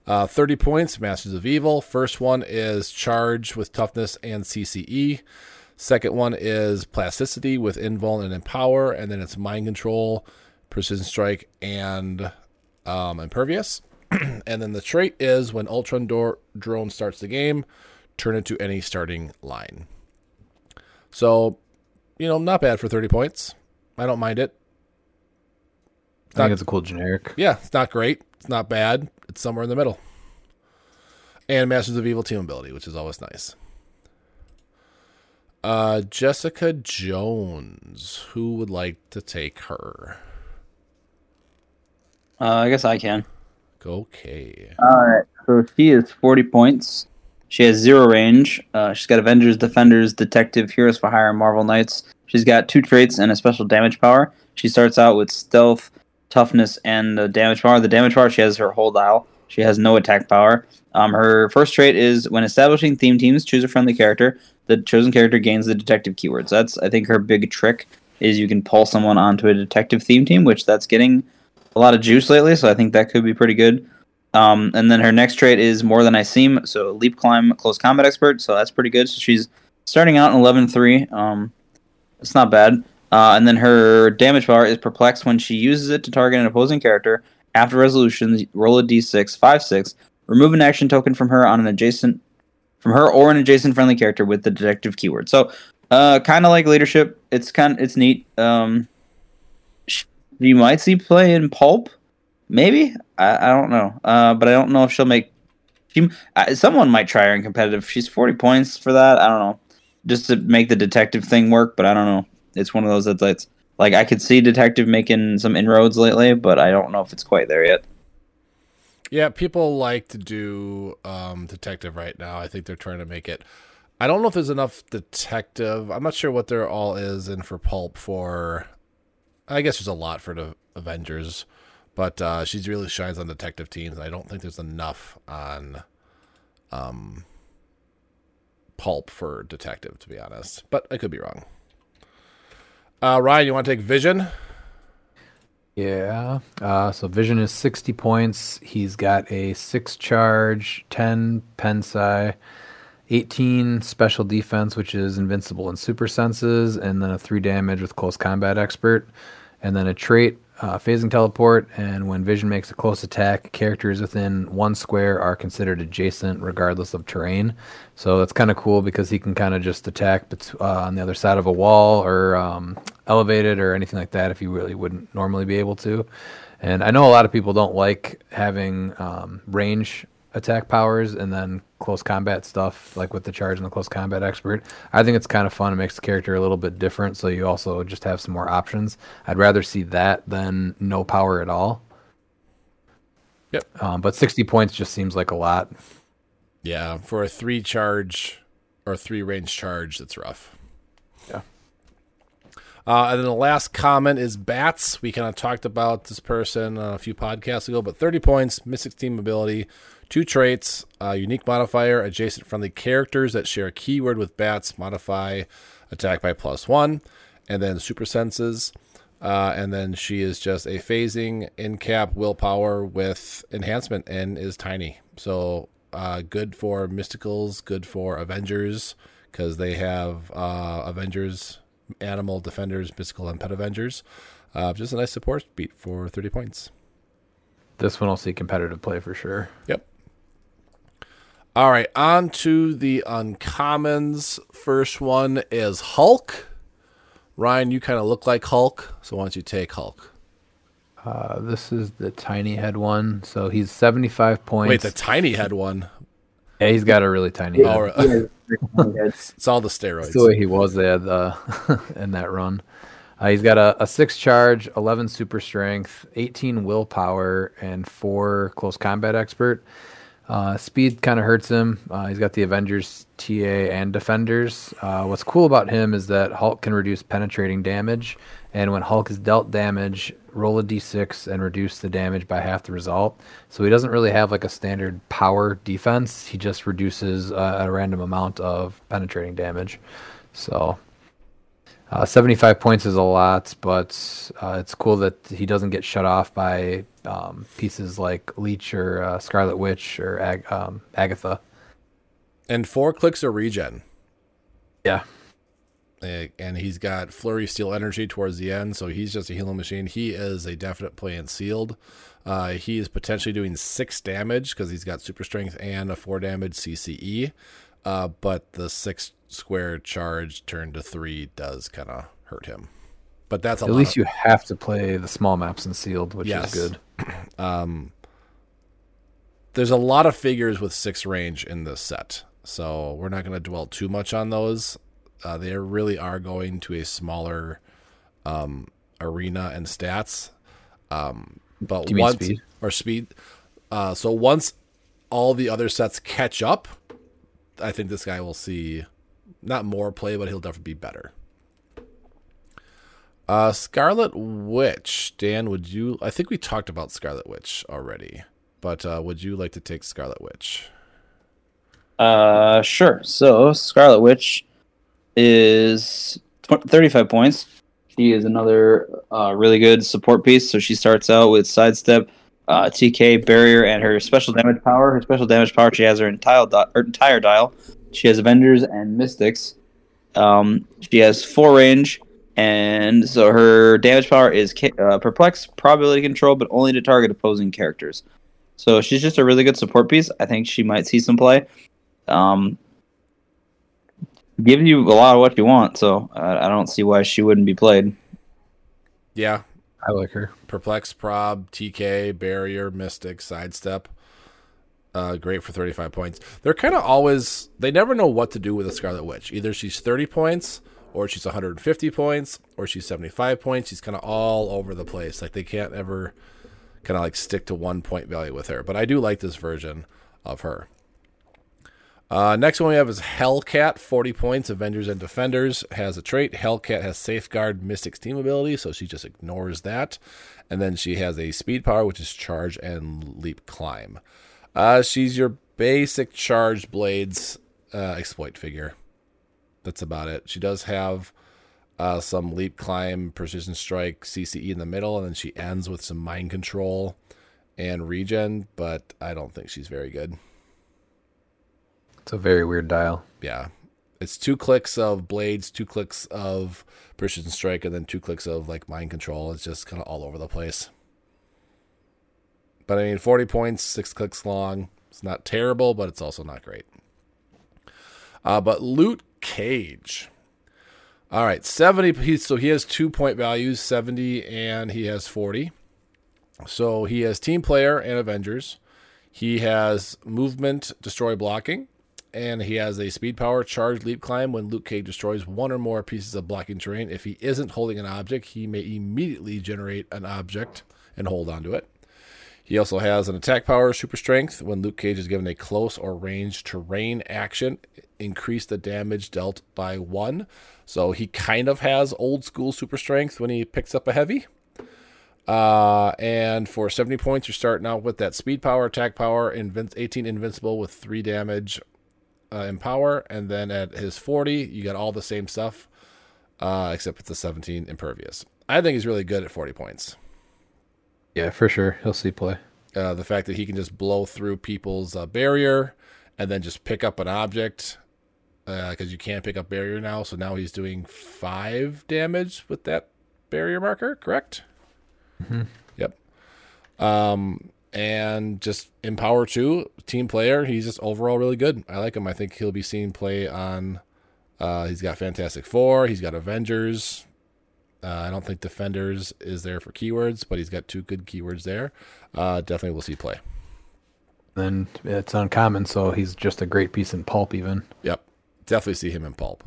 Uh, 30 points, Masters of Evil. First one is Charge with Toughness and CCE. Second one is Plasticity with Invul and Empower. And then it's Mind Control, Precision Strike, and um, Impervious. and then the trait is when Ultron door- Drone starts the game, turn it to any starting line. So, you know, not bad for 30 points. I don't mind it. I think it's a cool generic. Yeah, it's not great. It's not bad. It's somewhere in the middle. And Masters of Evil team ability, which is always nice. Uh, Jessica Jones. Who would like to take her? Uh, I guess I can. Okay. All right. So she is 40 points. She has zero range. Uh, she's got Avengers, Defenders, Detective, Heroes for Hire, and Marvel Knights. She's got two traits and a special damage power. She starts out with Stealth, Toughness, and the damage power. The damage power, she has her whole dial. She has no attack power. Um, her first trait is when establishing theme teams, choose a friendly character. The chosen character gains the detective keywords. That's I think her big trick is you can pull someone onto a detective theme team, which that's getting a lot of juice lately. So I think that could be pretty good. Um, and then her next trait is more than I seem. So leap climb, close combat expert. So that's pretty good. So she's starting out in 11-3. Um, it's not bad. Uh, and then her damage power is perplexed when she uses it to target an opposing character. After resolution, roll a d6, 5 6. Remove an action token from her on an adjacent, from her or an adjacent friendly character with the detective keyword. So, uh, kind of like leadership. It's kind, it's neat. Um, you might see play in pulp, maybe. I, I don't know. Uh, but I don't know if she'll make. She, uh, someone might try her in competitive. She's 40 points for that. I don't know, just to make the detective thing work. But I don't know. It's one of those that's like, like I could see detective making some inroads lately, but I don't know if it's quite there yet. Yeah, people like to do um, detective right now. I think they're trying to make it. I don't know if there's enough detective. I'm not sure what there all is in for pulp for. I guess there's a lot for the Avengers, but uh, she really shines on detective teams. I don't think there's enough on um, pulp for detective, to be honest. But I could be wrong. Uh, Ryan, you want to take Vision? Yeah. Uh, so Vision is 60 points. He's got a 6 charge, 10 Pensai, 18 special defense, which is invincible and super senses, and then a 3 damage with close combat expert. And then a trait, uh, phasing teleport, and when Vision makes a close attack, characters within one square are considered adjacent regardless of terrain. So that's kind of cool because he can kind of just attack bet- uh, on the other side of a wall or um, elevated or anything like that if you really wouldn't normally be able to. And I know a lot of people don't like having um, range attack powers and then close combat stuff like with the charge and the close combat expert. I think it's kind of fun. It makes the character a little bit different, so you also just have some more options. I'd rather see that than no power at all. Yep. Um, but 60 points just seems like a lot. Yeah, for a three charge or three range charge, that's rough. Yeah. Uh, and then the last comment is bats. We kind of talked about this person a few podcasts ago, but 30 points, Mystic Team ability, two traits, uh, unique modifier, adjacent friendly characters that share a keyword with bats, modify attack by plus one, and then super senses. Uh, and then she is just a phasing in cap willpower with enhancement and is tiny. So uh, good for mysticals, good for Avengers because they have uh, Avengers, animal defenders, mystical, and pet Avengers. Uh, just a nice support beat for 30 points. This one will see competitive play for sure. Yep. All right, on to the uncommons. First one is Hulk. Ryan, you kind of look like Hulk, so why don't you take Hulk? Uh, this is the tiny head one. So he's 75 points. Wait, the tiny head one. yeah, he's got a really tiny head. Oh, it's all the steroids. That's the way he was there the, in that run. Uh, he's got a, a six charge, 11 super strength, 18 willpower, and four close combat expert. Uh, speed kind of hurts him. Uh, he's got the Avengers TA and Defenders. Uh, what's cool about him is that Hulk can reduce penetrating damage, and when Hulk is dealt damage, roll a d6 and reduce the damage by half the result. So he doesn't really have like a standard power defense. He just reduces uh, a random amount of penetrating damage. So uh, 75 points is a lot, but uh, it's cool that he doesn't get shut off by um, pieces like Leech or uh, Scarlet Witch or Ag- um, Agatha. And four clicks of regen. Yeah. And he's got Flurry Steel Energy towards the end, so he's just a healing machine. He is a definite play in sealed. Uh, he is potentially doing six damage because he's got super strength and a four damage CCE. Uh, but the six square charge turned to three does kind of hurt him. But that's a At least of- you have to play the small maps and sealed, which Yes. is good. there's a lot of figures with six range in this set, so we're not going to dwell too much on those. Uh, they really are going to a smaller um, arena and stats, um, but Do you mean once speed? or speed. Uh, so once all the other sets catch up, I think this guy will see not more play, but he'll definitely be better. Uh, Scarlet Witch, Dan, would you? I think we talked about Scarlet Witch already, but uh, would you like to take Scarlet Witch? Uh, sure. So Scarlet Witch is tw- 35 points. She is another uh, really good support piece. So she starts out with sidestep, uh, TK, barrier, and her special damage power. Her special damage power, she has her entire, di- her entire dial. She has Avengers and Mystics. Um, she has four range, and so her damage power is uh, perplex, probability control, but only to target opposing characters. So she's just a really good support piece. I think she might see some play um, gives you a lot of what you want. So I, I don't see why she wouldn't be played. Yeah, I like her. Perplex, Prob, TK, Barrier, Mystic, Sidestep. Uh, great for 35 points. They're kind of always, they never know what to do with a Scarlet Witch. Either she's 30 points, or she's 150 points, or she's 75 points. She's kind of all over the place. Like they can't ever kind of like stick to one point value with her. But I do like this version of her. Uh, next one we have is Hellcat, 40 points, Avengers and Defenders. Has a trait. Hellcat has Safeguard Mystic's team ability, so she just ignores that. And then she has a speed power, which is Charge and Leap Climb. Uh, she's your basic Charge Blades uh, exploit figure. That's about it. She does have uh, some leap, climb, precision strike, CCE in the middle, and then she ends with some mind control and regen. But I don't think she's very good. It's a very weird dial. Yeah, it's two clicks of blades, two clicks of precision strike, and then two clicks of like mind control. It's just kind of all over the place. But I mean, 40 points, six clicks long. It's not terrible, but it's also not great. Uh, but Luke Cage. All right, 70. So he has two point values 70 and he has 40. So he has team player and Avengers. He has movement, destroy blocking and he has a speed power charge leap climb when Luke Cage destroys one or more pieces of blocking terrain. If he isn't holding an object, he may immediately generate an object and hold onto it. He also has an attack power super strength when Luke Cage is given a close or range terrain action, increase the damage dealt by one. So he kind of has old school super strength when he picks up a heavy. Uh, and for 70 points, you're starting out with that speed power, attack power, invinci- 18 invincible with 3 damage, uh, in power, and then at his 40, you got all the same stuff, uh, except it's a 17 impervious. I think he's really good at 40 points. Yeah, for sure. He'll see play. Uh, the fact that he can just blow through people's uh, barrier and then just pick up an object because uh, you can't pick up barrier now. So now he's doing five damage with that barrier marker, correct? Mm-hmm. Yep. Um, and just Empower 2, team player. He's just overall really good. I like him. I think he'll be seen play on. Uh, he's got Fantastic Four. He's got Avengers. Uh, I don't think Defenders is there for keywords, but he's got two good keywords there. Uh, definitely we'll see play. Then it's uncommon, so he's just a great piece in pulp, even. Yep. Definitely see him in pulp.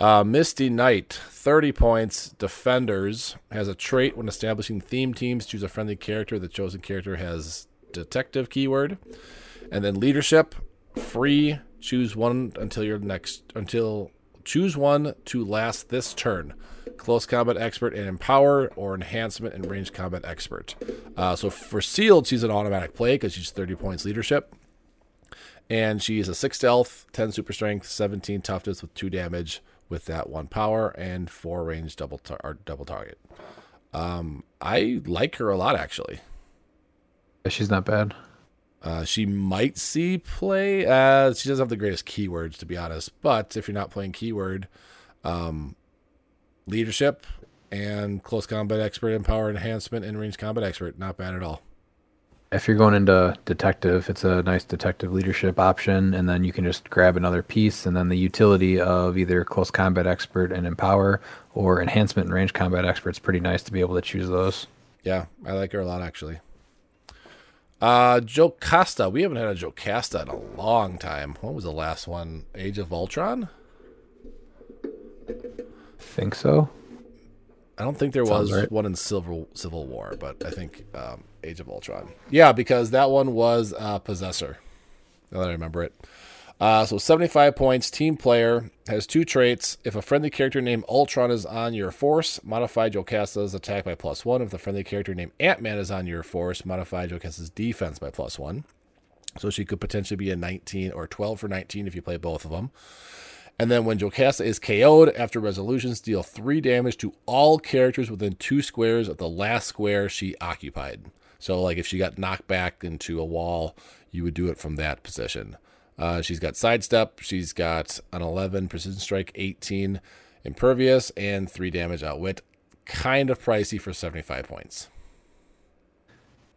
Uh, Misty Knight, 30 points. Defenders has a trait when establishing theme teams. Choose a friendly character. The chosen character has detective keyword. And then leadership, free. Choose one until your next until choose one to last this turn. Close combat expert and empower or enhancement and range combat expert. Uh, so for sealed, she's an automatic play because she's 30 points leadership. And she's a 6 stealth, 10 super strength, 17 toughness with 2 damage with that one power and four range double tar- or double target. Um, I like her a lot actually. She's not bad. Uh, she might see play. Uh, she doesn't have the greatest keywords to be honest, but if you're not playing keyword, um, leadership and close combat expert and power enhancement and range combat expert, not bad at all if you're going into detective, it's a nice detective leadership option, and then you can just grab another piece, and then the utility of either close combat expert and empower or enhancement and range combat expert is pretty nice to be able to choose those. Yeah, I like her a lot actually. Uh, Jocasta, we haven't had a Jocasta in a long time. What was the last one? Age of Ultron. Think so. I don't think there Sounds was right. one in Civil Civil War, but I think um, Age of Ultron. Yeah, because that one was uh, Possessor. Now that I remember it. Uh, so 75 points. Team player has two traits. If a friendly character named Ultron is on your force, modify Jocasta's attack by plus one. If the friendly character named Ant Man is on your force, modify Jocasta's defense by plus one. So she could potentially be a 19 or 12 for 19 if you play both of them. And then when Jocasta is KO'd after resolutions, deal three damage to all characters within two squares of the last square she occupied. So, like if she got knocked back into a wall, you would do it from that position. Uh, she's got sidestep. She's got an 11 precision strike, 18 impervious, and three damage outwit. Kind of pricey for 75 points.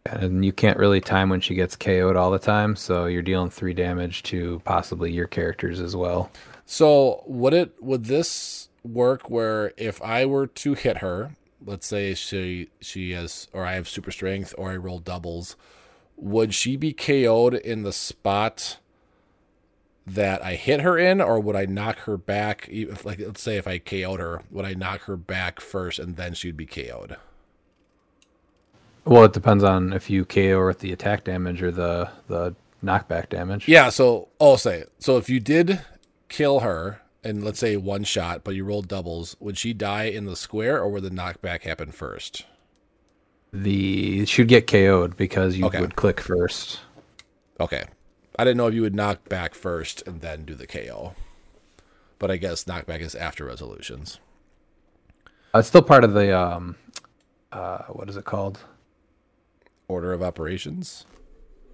And you can't really time when she gets KO'd all the time, so you're dealing three damage to possibly your characters as well. So would it would this work where if I were to hit her, let's say she she has or I have super strength or I roll doubles, would she be KO'd in the spot that I hit her in, or would I knock her back? If like let's say if I KO'd her, would I knock her back first and then she'd be KO'd? Well, it depends on if you KO with the attack damage or the the knockback damage. Yeah, so I'll say so if you did kill her and let's say one shot, but you rolled doubles, would she die in the square or would the knockback happen first? The should get KO'd because you okay. would click first. Okay. I didn't know if you would knock back first and then do the KO. But I guess knockback is after resolutions. It's still part of the um, uh, what is it called? Order of operations.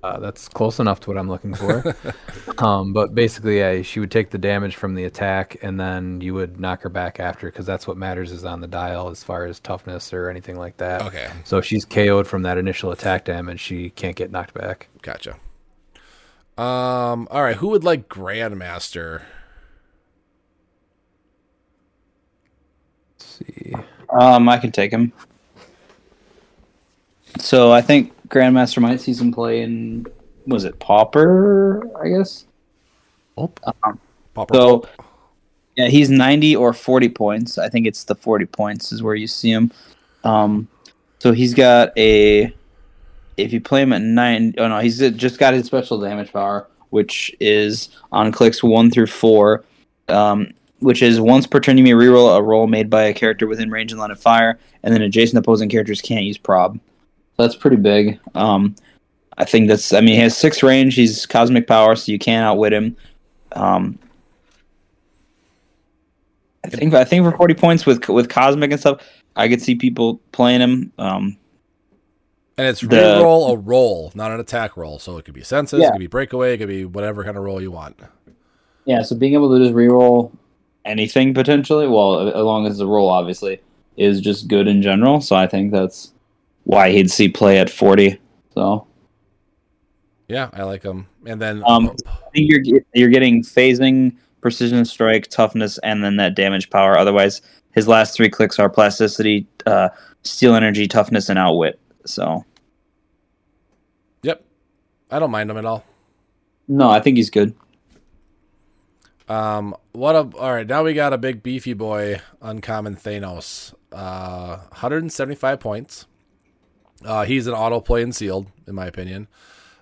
Uh, that's close enough to what I'm looking for. um, but basically, yeah, she would take the damage from the attack, and then you would knock her back after, because that's what matters is on the dial as far as toughness or anything like that. Okay. So if she's KO'd from that initial attack damage, she can't get knocked back. Gotcha. Um. All right. Who would like Grandmaster? Let's see. Um, I can take him. So I think Grandmaster might see some play in was it Pauper? I guess. Oh, Pauper So yeah, he's ninety or forty points. I think it's the forty points is where you see him. Um, so he's got a. If you play him at nine, oh no, he's just got his special damage power, which is on clicks one through four. Um, which is once per turn you may reroll a roll made by a character within range and line of fire, and then adjacent opposing characters can't use prob. That's pretty big. Um, I think that's. I mean, he has six range. He's cosmic power, so you can't outwit him. Um, I think. I think for forty points with with cosmic and stuff, I could see people playing him. Um, And it's The- reroll a roll, not an attack roll. So it could be senses, it Yeah. could be breakaway, it could be whatever kind of roll you want. yeah, so being able to just re-roll anything potentially, well, as long as the roll obviously is just good in general. So I think that's why he'd see play at forty. So Yeah, I like him. And then Um, I think you're you're getting phasing, precision strike, toughness, and then that damage power. Otherwise, his last three clicks are plasticity, uh, steel energy, toughness, and outwit. So yep, I don't mind him at all. no, I think he's good. Um, what a all right. Now we got a big beefy boy, uncommon Thanos. Uh, 175 points. Uh, he's an auto play and sealed, in my opinion.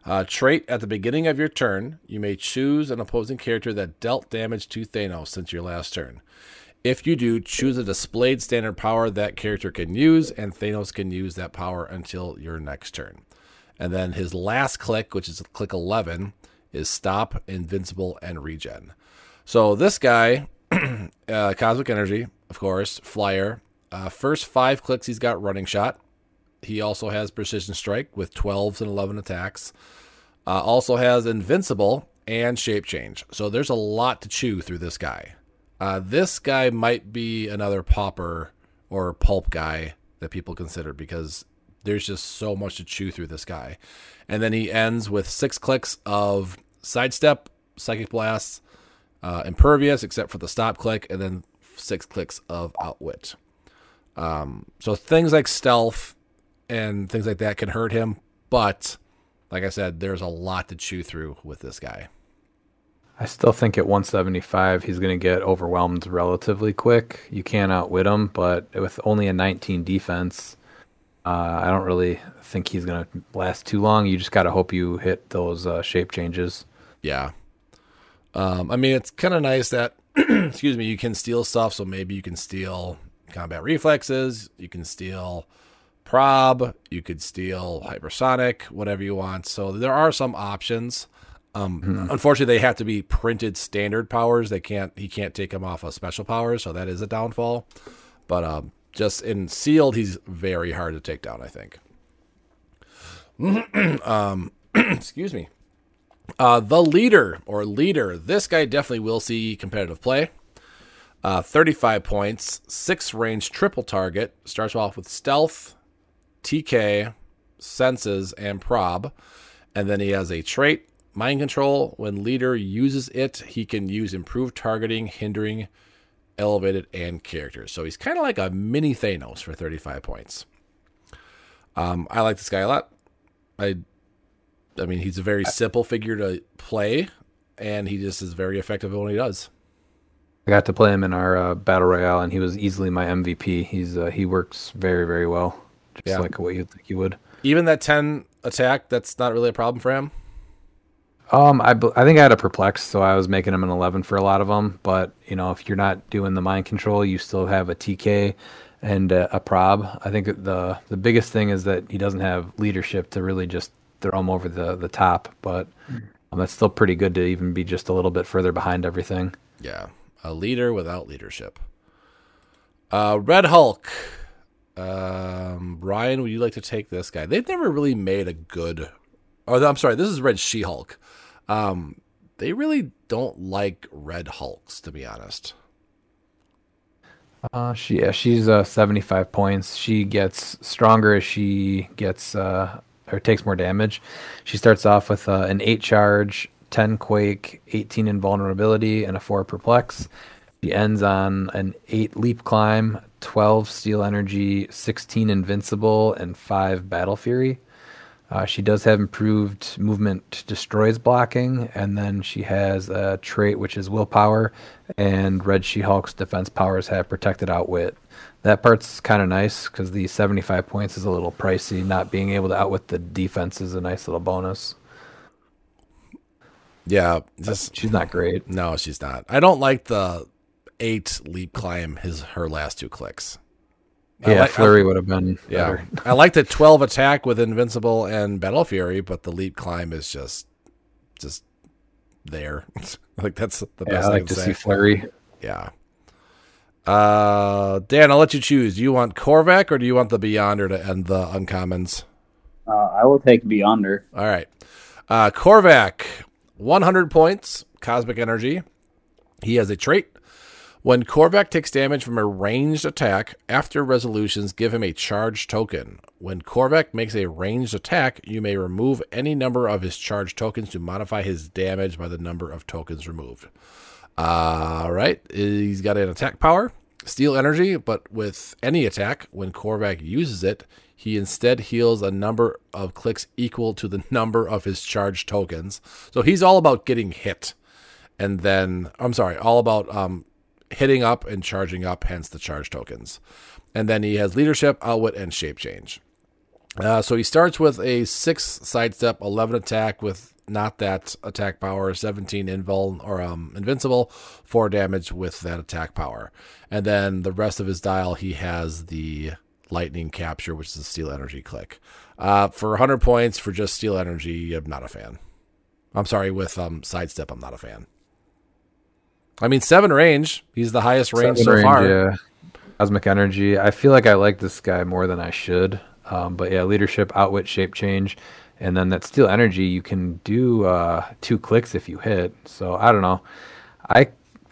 Uh, trait at the beginning of your turn, you may choose an opposing character that dealt damage to Thanos since your last turn. If you do, choose a displayed standard power that character can use, and Thanos can use that power until your next turn. And then his last click, which is click 11, is stop, invincible, and regen. So this guy, uh, Cosmic Energy, of course, Flyer. Uh, first five clicks, he's got Running Shot. He also has Precision Strike with 12s and 11 attacks. Uh, also has Invincible and Shape Change. So there's a lot to chew through this guy. Uh, this guy might be another Pauper or Pulp guy that people consider because there's just so much to chew through this guy. And then he ends with six clicks of Sidestep, Psychic Blast, uh, impervious except for the stop click, and then six clicks of outwit. Um, so things like stealth and things like that can hurt him, but like I said, there's a lot to chew through with this guy. I still think at 175 he's going to get overwhelmed relatively quick. You can't outwit him, but with only a 19 defense, uh, I don't really think he's going to last too long. You just got to hope you hit those uh, shape changes. Yeah. Um, I mean, it's kind of nice that, excuse me, you can steal stuff. So maybe you can steal combat reflexes, you can steal prob, you could steal hypersonic, whatever you want. So there are some options. Um, Unfortunately, they have to be printed standard powers. They can't. He can't take them off of special powers, so that is a downfall. But um, just in sealed, he's very hard to take down. I think. um, excuse me. Uh, the leader or leader. This guy definitely will see competitive play. Uh, 35 points, six range triple target. Starts off with stealth, TK, senses, and prob. And then he has a trait, mind control. When leader uses it, he can use improved targeting, hindering, elevated, and characters. So he's kind of like a mini Thanos for 35 points. Um, I like this guy a lot. I I mean, he's a very simple figure to play, and he just is very effective what he does. I got to play him in our uh, battle royale, and he was easily my MVP. He's uh, he works very very well, just Yeah. like what you think you would. Even that 10 attack, that's not really a problem for him. Um, I, I think I had a perplex, so I was making him an 11 for a lot of them. But you know, if you're not doing the mind control, you still have a TK and uh, a prob. I think the the biggest thing is that he doesn't have leadership to really just throw him over the the top. But um, that's still pretty good to even be just a little bit further behind everything. Yeah, a leader without leadership. Uh, Red Hulk. Um, Ryan, would you like to take this guy? They've never really made a good. Oh, I'm sorry. This is Red She Hulk. Um, they really don't like Red Hulks, to be honest. Uh, she yeah, she's uh 75 points. She gets stronger as she gets uh or takes more damage. She starts off with uh, an eight charge, 10 quake, 18 invulnerability, and a four perplex. She ends on an eight leap climb, 12 steel energy, 16 invincible, and five battle fury. Uh, she does have improved movement destroys blocking, and then she has a trait which is willpower, and Red She Hulk's defense powers have protected outwit. That part's kind of nice because the 75 points is a little pricey. Not being able to outwit the defense is a nice little bonus. Yeah, just She's not great. no, she's not. I don't like the eight leap climb. His her last two clicks. Yeah, like- Flurry would have been Yeah, better. I like the twelve attack with invincible and battle fury, but the leap climb is just just there. like that's the Yeah, best I I like can to say. see Flurry. Yeah. Uh, Dan, I'll let you choose. Do you want Korvac or do you want the Beyonder to end the uncommons? Uh, I will take Beyonder. All right. Uh, Korvac, 100 points, cosmic energy. He has a trait. When Korvac takes damage from a ranged attack, after resolutions, give him a charge token. When Korvac makes a ranged attack, you may remove any number of his charge tokens to modify his damage by the number of tokens removed. All right. He's got an attack power, steel energy, but with any attack, when Korvac uses it, he instead heals a number of clicks equal to the number of his charge tokens. So he's all about getting hit. And then, I'm sorry, all about um, hitting up and charging up, hence the charge tokens. And then he has leadership, outwit, and shape change. Uh, so he starts with a six sidestep, 11 attack with not that attack power, 17 invul or um, invincible, four damage with that attack power. And then the rest of his dial, he has the lightning capture, which is a steel energy click. Uh, for 100 points for just steel energy, I'm not a fan. I'm sorry, with um, sidestep, I'm not a fan. I mean, seven range. He's the highest range Seven so range, far. Yeah. Cosmic energy. I feel like I like this guy more than I should. Um, but yeah, leadership, outwit, shape change, and then that steel energy. You can do uh, two clicks if you hit. So I don't know. I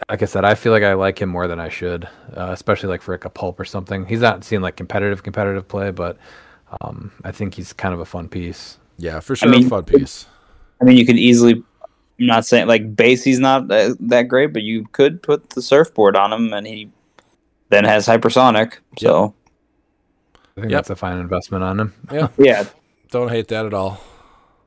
like I said, I feel like I like him more than I should, uh, especially like for like a pulp or something. He's not seeing like competitive competitive play, but um, I think he's kind of a fun piece. Yeah, for sure. mean- fun piece. I mean, you could easily. I'm not saying like base. He's not that, that great, but you could put the surfboard on him, and he then has hypersonic. So I think Yep. that's a fine investment on him Yeah, yeah, don't hate that at all.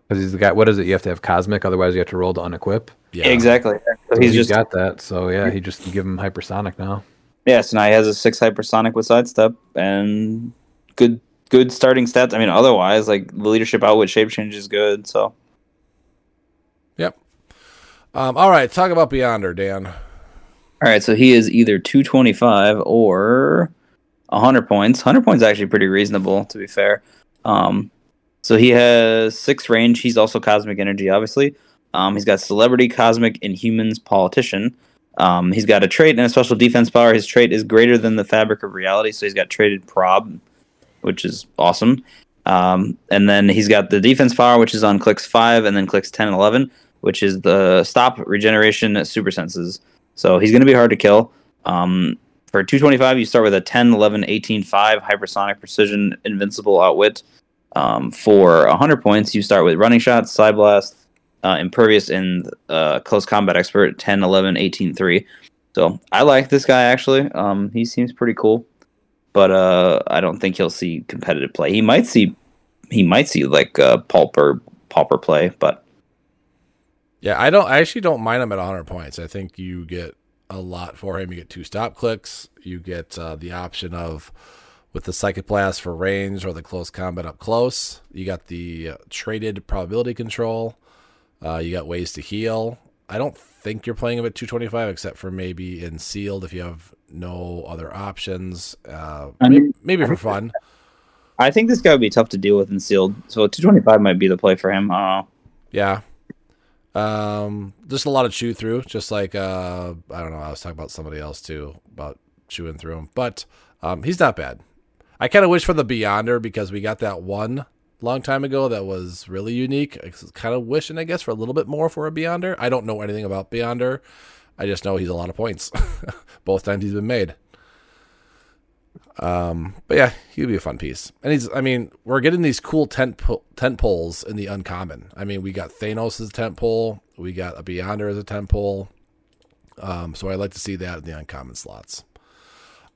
because he's the guy. What is it? You have to have cosmic, otherwise you have to roll to unequip. Yeah, exactly. So So he's he's just got that. So yeah, he just give him hypersonic now. yeah. So now he has a six hypersonic with sidestep and good good starting stats. I mean, otherwise like the leadership outwit shape change is good. So Yep. Um, all right, talk about Beyonder, Dan. all right, so he is either 225 or 100 points. 100 points actually pretty reasonable, to be fair. Um, so he has six range. He's also cosmic energy, obviously. Um, he's got celebrity, cosmic, inhumans, politician. Um, he's got a trait and a special defense power. His trait is greater than the fabric of reality, so he's got traded prob, which is awesome. Um, and then he's got the defense power, which is on clicks 5 and then clicks 10 and 11, which is the stop, regeneration, super senses. So he's going to be hard to kill. Um, for 225, you start with a 10, 11, 18, 5 hypersonic precision, invincible outwit. Um, for 100 points, you start with running shots, side blast, uh, impervious, and uh, close combat expert 10, 11, 18, 3. So I like this guy actually. Um, he seems pretty cool, but uh, I don't think he'll see competitive play. He might see, he might see like uh, pauper pauper play, but Yeah, I don't. I actually don't mind him at 100 points. I think you get a lot for him. You get two stop clicks. You get uh, the option of with the psychic blast for range or the close combat up close. You got the uh, traded probability control. Uh, you got ways to heal. I don't think you're playing him at 225 except for maybe in sealed if you have no other options. Uh, maybe, maybe for fun. I think this guy would be tough to deal with in sealed. So 225 might be the play for him. I. Yeah. Um, just a lot of chew through, just like uh, I don't know. I was talking about somebody else too about chewing through him. But um, he's not bad. I kind of wish for the Beyonder because we got that one long time ago that was really unique. I kind of wishing, I guess, for a little bit more for a Beyonder. I don't know anything about Beyonder. I just know he's a lot of points both times he's been made. Um, but yeah, he'd be a fun piece. And he's, I mean, we're getting these cool tent po- tent poles in the uncommon. I mean, we got Thanos as a tent pole, we got a Beyonder as a tent pole. Um, so I'd like to see that in the uncommon slots.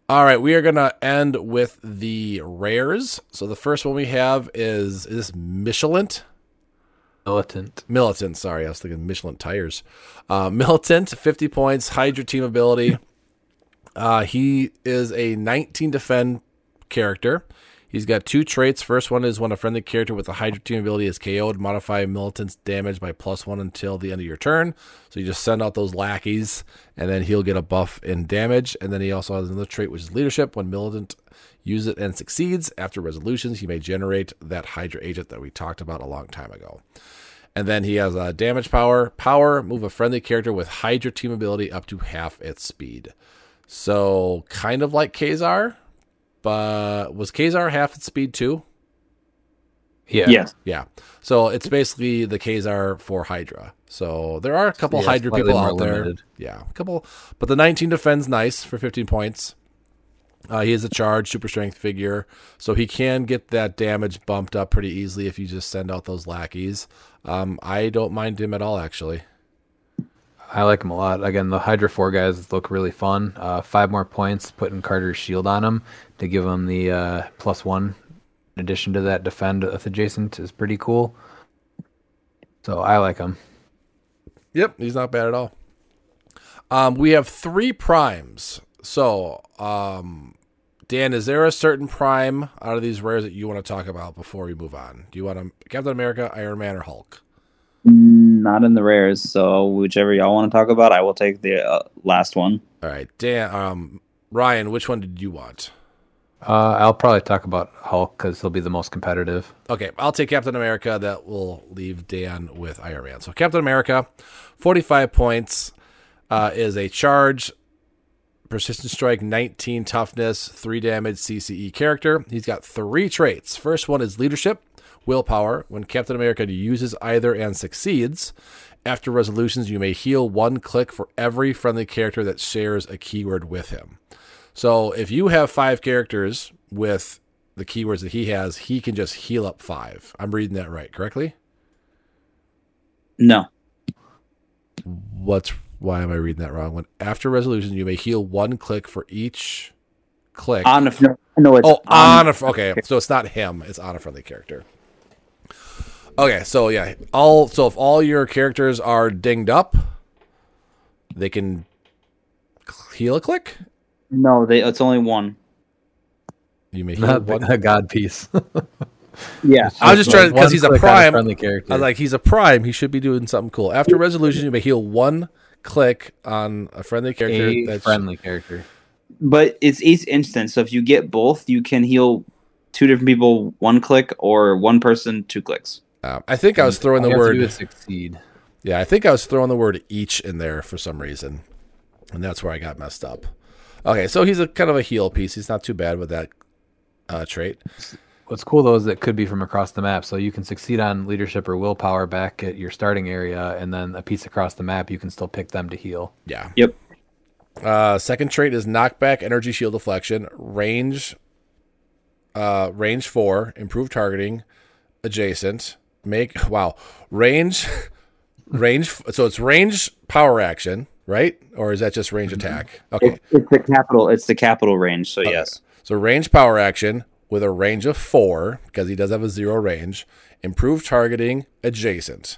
All right, we are gonna end with the rares. So the first one we have is is this Michelin Militant. Militant. Sorry, I was thinking Michelin tires. Uh, Militant, fifty points, Hydra team ability. Uh, he is a 19 defend character. He's got two traits. First one is when a friendly character with a Hydra team ability is KO'd, modify Militant's damage by plus one until the end of your turn. So you just send out those lackeys, and then he'll get a buff in damage. And then he also has another trait, which is leadership. When Militant uses it and succeeds, after resolutions, he may generate that Hydra agent that we talked about a long time ago. And then he has a damage power. Power, move a friendly character with Hydra team ability up to half its speed. So kind of like Kazar, but was Kazar half its speed too? Yeah. Yes. Yeah. So it's basically the Kazar for Hydra. So there are a couple Yeah, Hydra people more out there. limited. Yeah, a couple. But the 19 defends nice for 15 points. Uh, he is a charge, super strength figure, so he can get that damage bumped up pretty easily if you just send out those lackeys. Um, I don't mind him at all, actually. I like him a lot. Again, the Hydra 4 guys look really fun. Uh, five more points, putting Carter's shield on him to give him the uh, plus one in addition to that defend adjacent is pretty cool. So I like him. Yep, he's not bad at all. Um, we have three primes. So, um, Dan, is there a certain prime out of these rares that you want to talk about before we move on? Do you want to Captain America, Iron Man, or Hulk? Not in the rares, so whichever y'all want to talk about, I will take the uh, last one. All right, Dan, um, Ryan, which one did you want? Uh, I'll probably talk about Hulk because he'll be the most competitive. Okay, I'll take Captain America. That will leave Dan with Iron Man. So Captain America, forty-five points, uh, is a charge, persistent strike, nineteen toughness, three damage CCE character. He's got three traits. First one is leadership, willpower. When Captain America uses either and succeeds, after resolutions, you may heal one click for every friendly character that shares a keyword with him. So if you have five characters with the keywords that he has, he can just heal up five. I'm reading that right, correctly? No. What's why am I reading that wrong? When after resolution, you may heal one click for each click. On a no, it's oh, on a okay, so it's not him; it's on a friendly character. Okay, so yeah, all so if all your characters are dinged up, they can heal a click. No, they, it's only one. You may heal Not one. a god piece. Yeah. I was just trying because he's a prime. friendly character. I was like, he's a prime. He should be doing something cool. After resolution, you may heal one click on a friendly character. a that's friendly character. But it's each instance. So if you get both, you can heal two different people one click or one person two clicks. Um, I think I was throwing the All you to word. succeed. Yeah, I think I was throwing the word each in there for some reason, and that's where I got messed up. Okay, so he's a kind of a heal piece. He's not too bad with that uh, trait. What's cool though is it could be from across the map, so you can succeed on leadership or willpower back at your starting area, and then a piece across the map, you can still pick them to heal. Yeah. Yep. Uh, second trait is knockback, energy shield deflection, range, uh, range four, improved targeting, adjacent. Make wow, range, range. So it's range power action, right? Or is that just range mm-hmm. attack? Okay. It's, it's the capital. It's the capital range. So yes. So range power action with a range of four because he does have a zero range. Improved targeting, adjacent.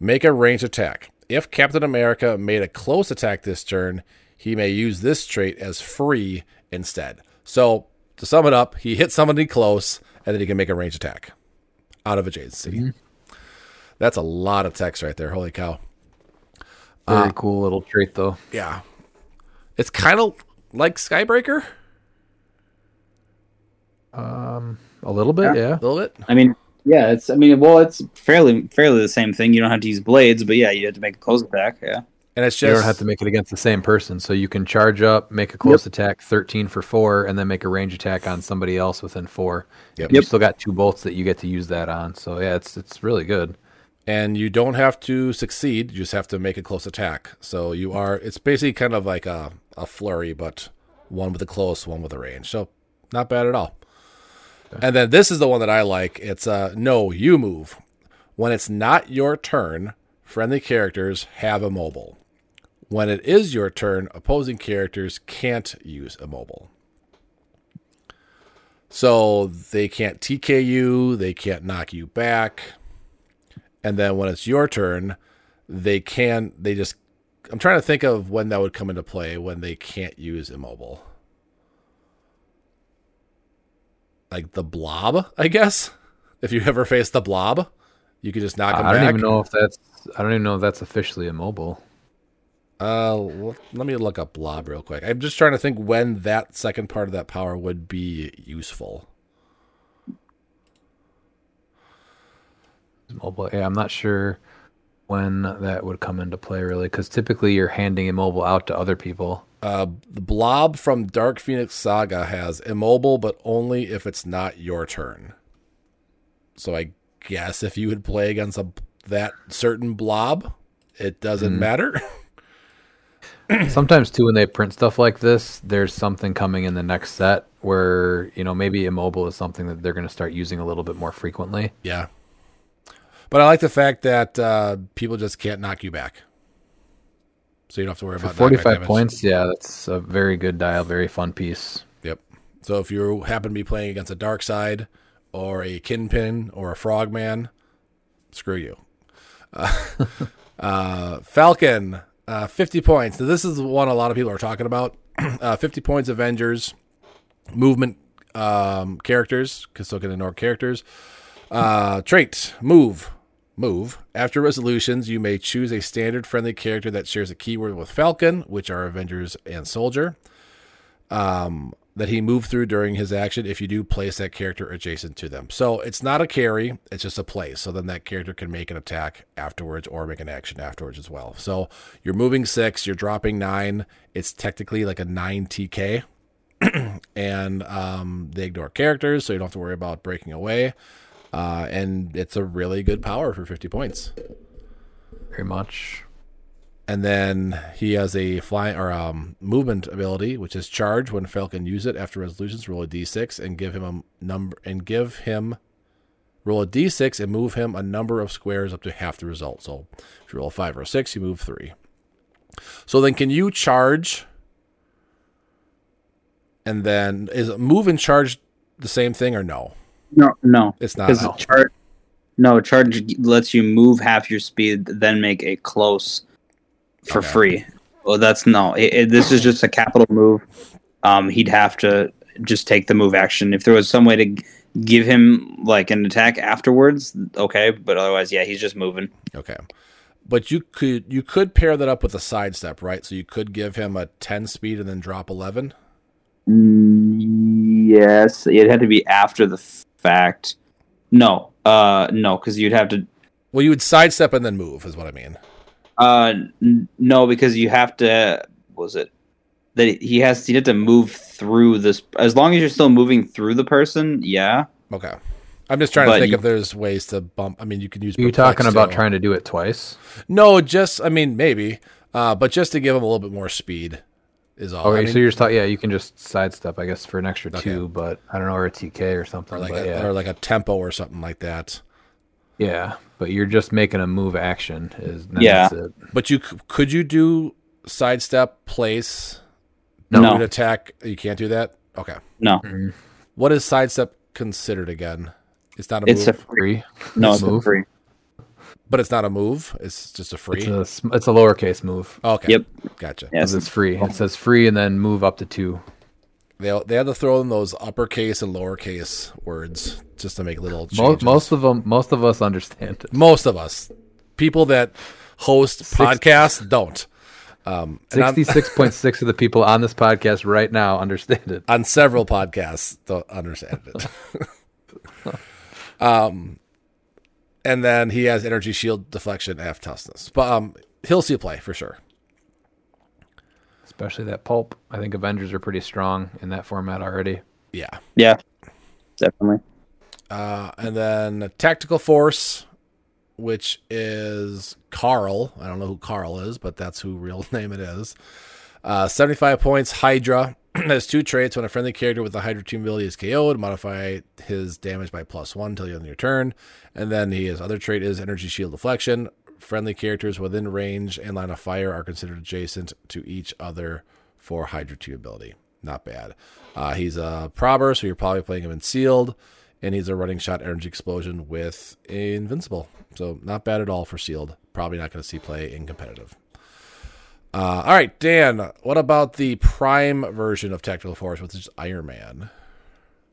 Make a range attack. If Captain America made a close attack this turn, he may use this trait as free instead. So to sum it up, he hits somebody close and then he can make a range attack out of adjacency. Mm-hmm. That's a lot of text right there. Holy cow. Very cool little trait though. Yeah. It's kind of like Skybreaker Um, a little bit, yeah. a little bit. I mean, yeah. It's. I mean, well, it's fairly fairly the same thing. You don't have to use blades, but yeah, you have to make a close attack. Yeah. and it's just You don't have to make it against the same person, so you can charge up, make a close attack, thirteen for four, and then make a range attack on somebody else within four. Yep. You Yep. still got two bolts that you get to use that on. So yeah, it's it's really good. And you don't have to succeed. You just have to make a close attack. So you are. It's basically kind of like a a flurry, but one with a close, one with a range. So not bad at all. And then this is the one that I like. It's uh no, you move. When it's not your turn, friendly characters have immobile When it is your turn, opposing characters can't use immobile So they can't TK you, they can't knock you back. And then when it's your turn, they can they just I'm trying to think of when that would come into play when they can't use immobile. Like the blob, I guess. If you ever face the blob, you could just knock him I don't back. even know if that's I don't even know if that's officially immobile. Uh, let me look up blob real quick. I'm just trying to think when that second part of that power would be useful. Immobile. Yeah, I'm not sure when that would come into play really, because typically you're handing immobile out to other people. Uh, the blob from Dark Phoenix Saga has immobile, but only if it's not your turn. So I guess if you would play against a that certain blob, it doesn't matter. Sometimes too, when they print stuff like this, there's something coming in the next set where you know maybe immobile is something that they're going to start using a little bit more frequently. yeah, but I like the fact that uh, people just can't knock you back, so you don't have to worry For about knockback 45 points, yeah, that's a very good dial, very fun piece. Yep. So if you happen to be playing against a Darkseid or a Kingpin or a frogman, screw you. Uh, uh, Falcon, uh, 50 points. Now, this is one a lot of people are talking about. uh, 50 points Avengers, movement um, characters, because so can ignore characters. Uh, trait, move. Move. After resolutions, you may choose a standard friendly character that shares a keyword with Falcon, which are Avengers and Soldier that he moved through during his action if you do place that character adjacent to them. So it's not a carry, it's just a place. So then that character can make an attack afterwards or make an action afterwards as well. So you're moving six, you're dropping nine. It's technically like a nine TK. and um, they ignore characters, so you don't have to worry about breaking away. Uh, and it's a really good power for 50 points. Very much. And then he has a flying or um, movement ability, which is charge. When Falcon use it after resolutions, roll a d6 and give him a number and give him roll a d6 and move him a number of squares up to half the result. So if you roll a five or a six, you move three. So then, can you charge? And then is move and charge the same thing or no? No, no, It's not. because charge. No, charge lets you move half your speed, then make a close for Okay. free. Well, that's no. It, it- this is just a capital move. Um, he'd have to just take the move action. If there was some way to g- give him like an attack afterwards, okay. But otherwise, yeah, he's just moving. Okay. But you could you could pair that up with a sidestep, right? So you could give him a ten speed and then drop eleven. Mm, yes, it had to be after the fact. No, uh, no, because you'd have to. Well, you would sidestep and then move, is what I mean. Uh, n- no, because you have to. Was it that he has? He had to move through this. As long as you're still moving through the person, yeah. Okay. I'm just trying to think you- if there's ways to bump. I mean, you can use. Are you perplex talking about too. trying to do it twice? No, just I mean maybe, uh, but just to give him a little bit more speed is all. Okay, I mean, so you're just talking. Yeah, you can just sidestep, I guess, for an extra Okay. two, but I don't know, or a TK or something. or like but a, yeah, or like a tempo or something like that. yeah, but you're just making a move action. Is then Yeah. that's it. But you could you do sidestep place? No. move, attack. You can't do that. Okay. No, mm-hmm. What is sidestep considered again? It's not a it's a move, free. no, it's a move. free. But it's not a move. It's just a free. It's a it's a lowercase move. okay. Yep. Gotcha. Yes. 'cause it's free. It says free and then move up to two. They they had to throw in those uppercase and lowercase words just to make little Most, changes. most of them, most of us understand it. most of us, people that host podcasts, don't. Um, Sixty-six point six of the people on this podcast right now understand it. on several podcasts, don't understand it. um, and then he has energy shield deflection, F toughness, but um, he'll see a play for sure. especially that pulp. I think Avengers are pretty strong in that format already. Yeah. Yeah, definitely. Uh, and then Tactical Force, which is Carl. I don't know who Carl is, but that's who real name it is. Uh, 75 points. Hydra has two traits. When a friendly character with the Hydra team ability is KO'd, modify his damage by plus one until the end of your turn. And then his other trait is Energy Shield Deflection. Friendly characters within range and line of fire are considered adjacent to each other for Hydra team ability. Not bad. Uh, he's a prober, so you're probably playing him in sealed and he's a running shot energy explosion with invincible. So not bad at all for sealed. Probably not going to see play in competitive. Uh, all right, Dan. What about the prime version of Tactical Force, which is Iron Man?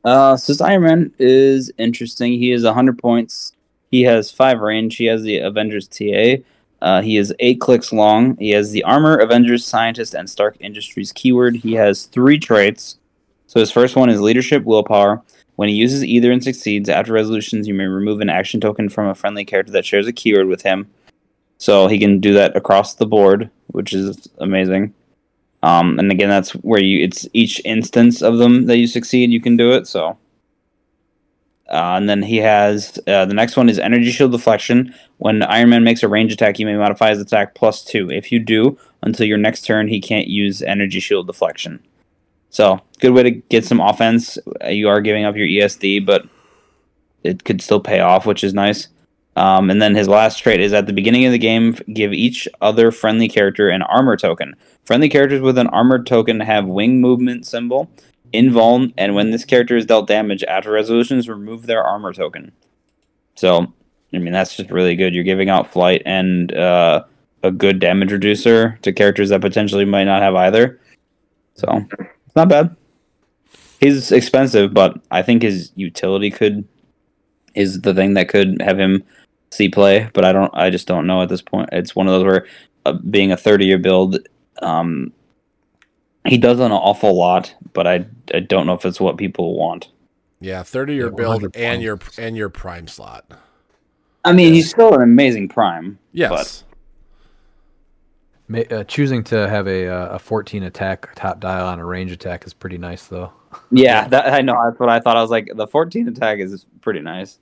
Uh, so this Iron Man is interesting. He is 100 points. He has five range. He has the Avengers TA. Uh, he is eight clicks long. He has the Armor, Avengers, Scientist, and Stark Industries keyword. He has three traits. So his first one is Leadership, Willpower. When he uses either and succeeds, after resolutions, you may remove an action token from a friendly character that shares a keyword with him. So he can do that across the board, which is amazing. Um, and again, that's where you it's each instance of them that you succeed, you can do it. So, uh, and then he has uh, the next one is Energy Shield Deflection. When Iron Man makes a range attack, you may modify his attack plus two. If you do, until your next turn, he can't use Energy Shield Deflection. So, good way to get some offense. You are giving up your ESD, but it could still pay off, which is nice. Um, and then his last trait is at the beginning of the game, give each other friendly character an armor token. Friendly characters with an armored token have wing movement symbol, invuln, and when this character is dealt damage after resolutions, remove their armor token. So, I mean, that's just really good. You're giving out flight and uh, a good damage reducer to characters that potentially might not have either. So, it's not bad. He's expensive, but I think his utility could is the thing that could have him see play. But I don't. I just don't know at this point. It's one of those where uh, being a 30 year build, um, he does an awful lot, but I I don't know if it's what people want. Yeah, thirty year Yeah, build 100 and your and your prime slot. I mean, he's still an amazing prime. Yes. Ma- Uh, choosing to have a uh, a 14 attack top dial on a range attack is pretty nice, though. Yeah, that, I know. That's what I thought. I was like, the 14 attack is pretty nice.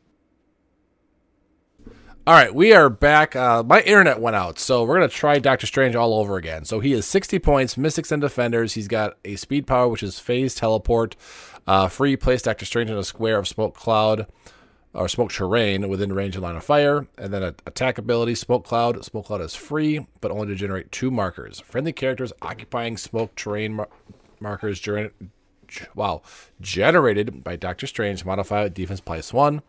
All right, we are back. Uh, my internet went out, so we're gonna try Doctor Strange all over again. So he has 60 points, Mystics and Defenders. He's got a speed power, which is Phase Teleport. Uh, free place Doctor Strange in a square of smoke cloud or smoke terrain within range and line of fire, and then attack ability Smoke Cloud. Smoke Cloud is free, but only to generate two markers. Friendly characters occupying smoke terrain mar- markers during. Wow, generated by Doctor Strange modify defense plus one.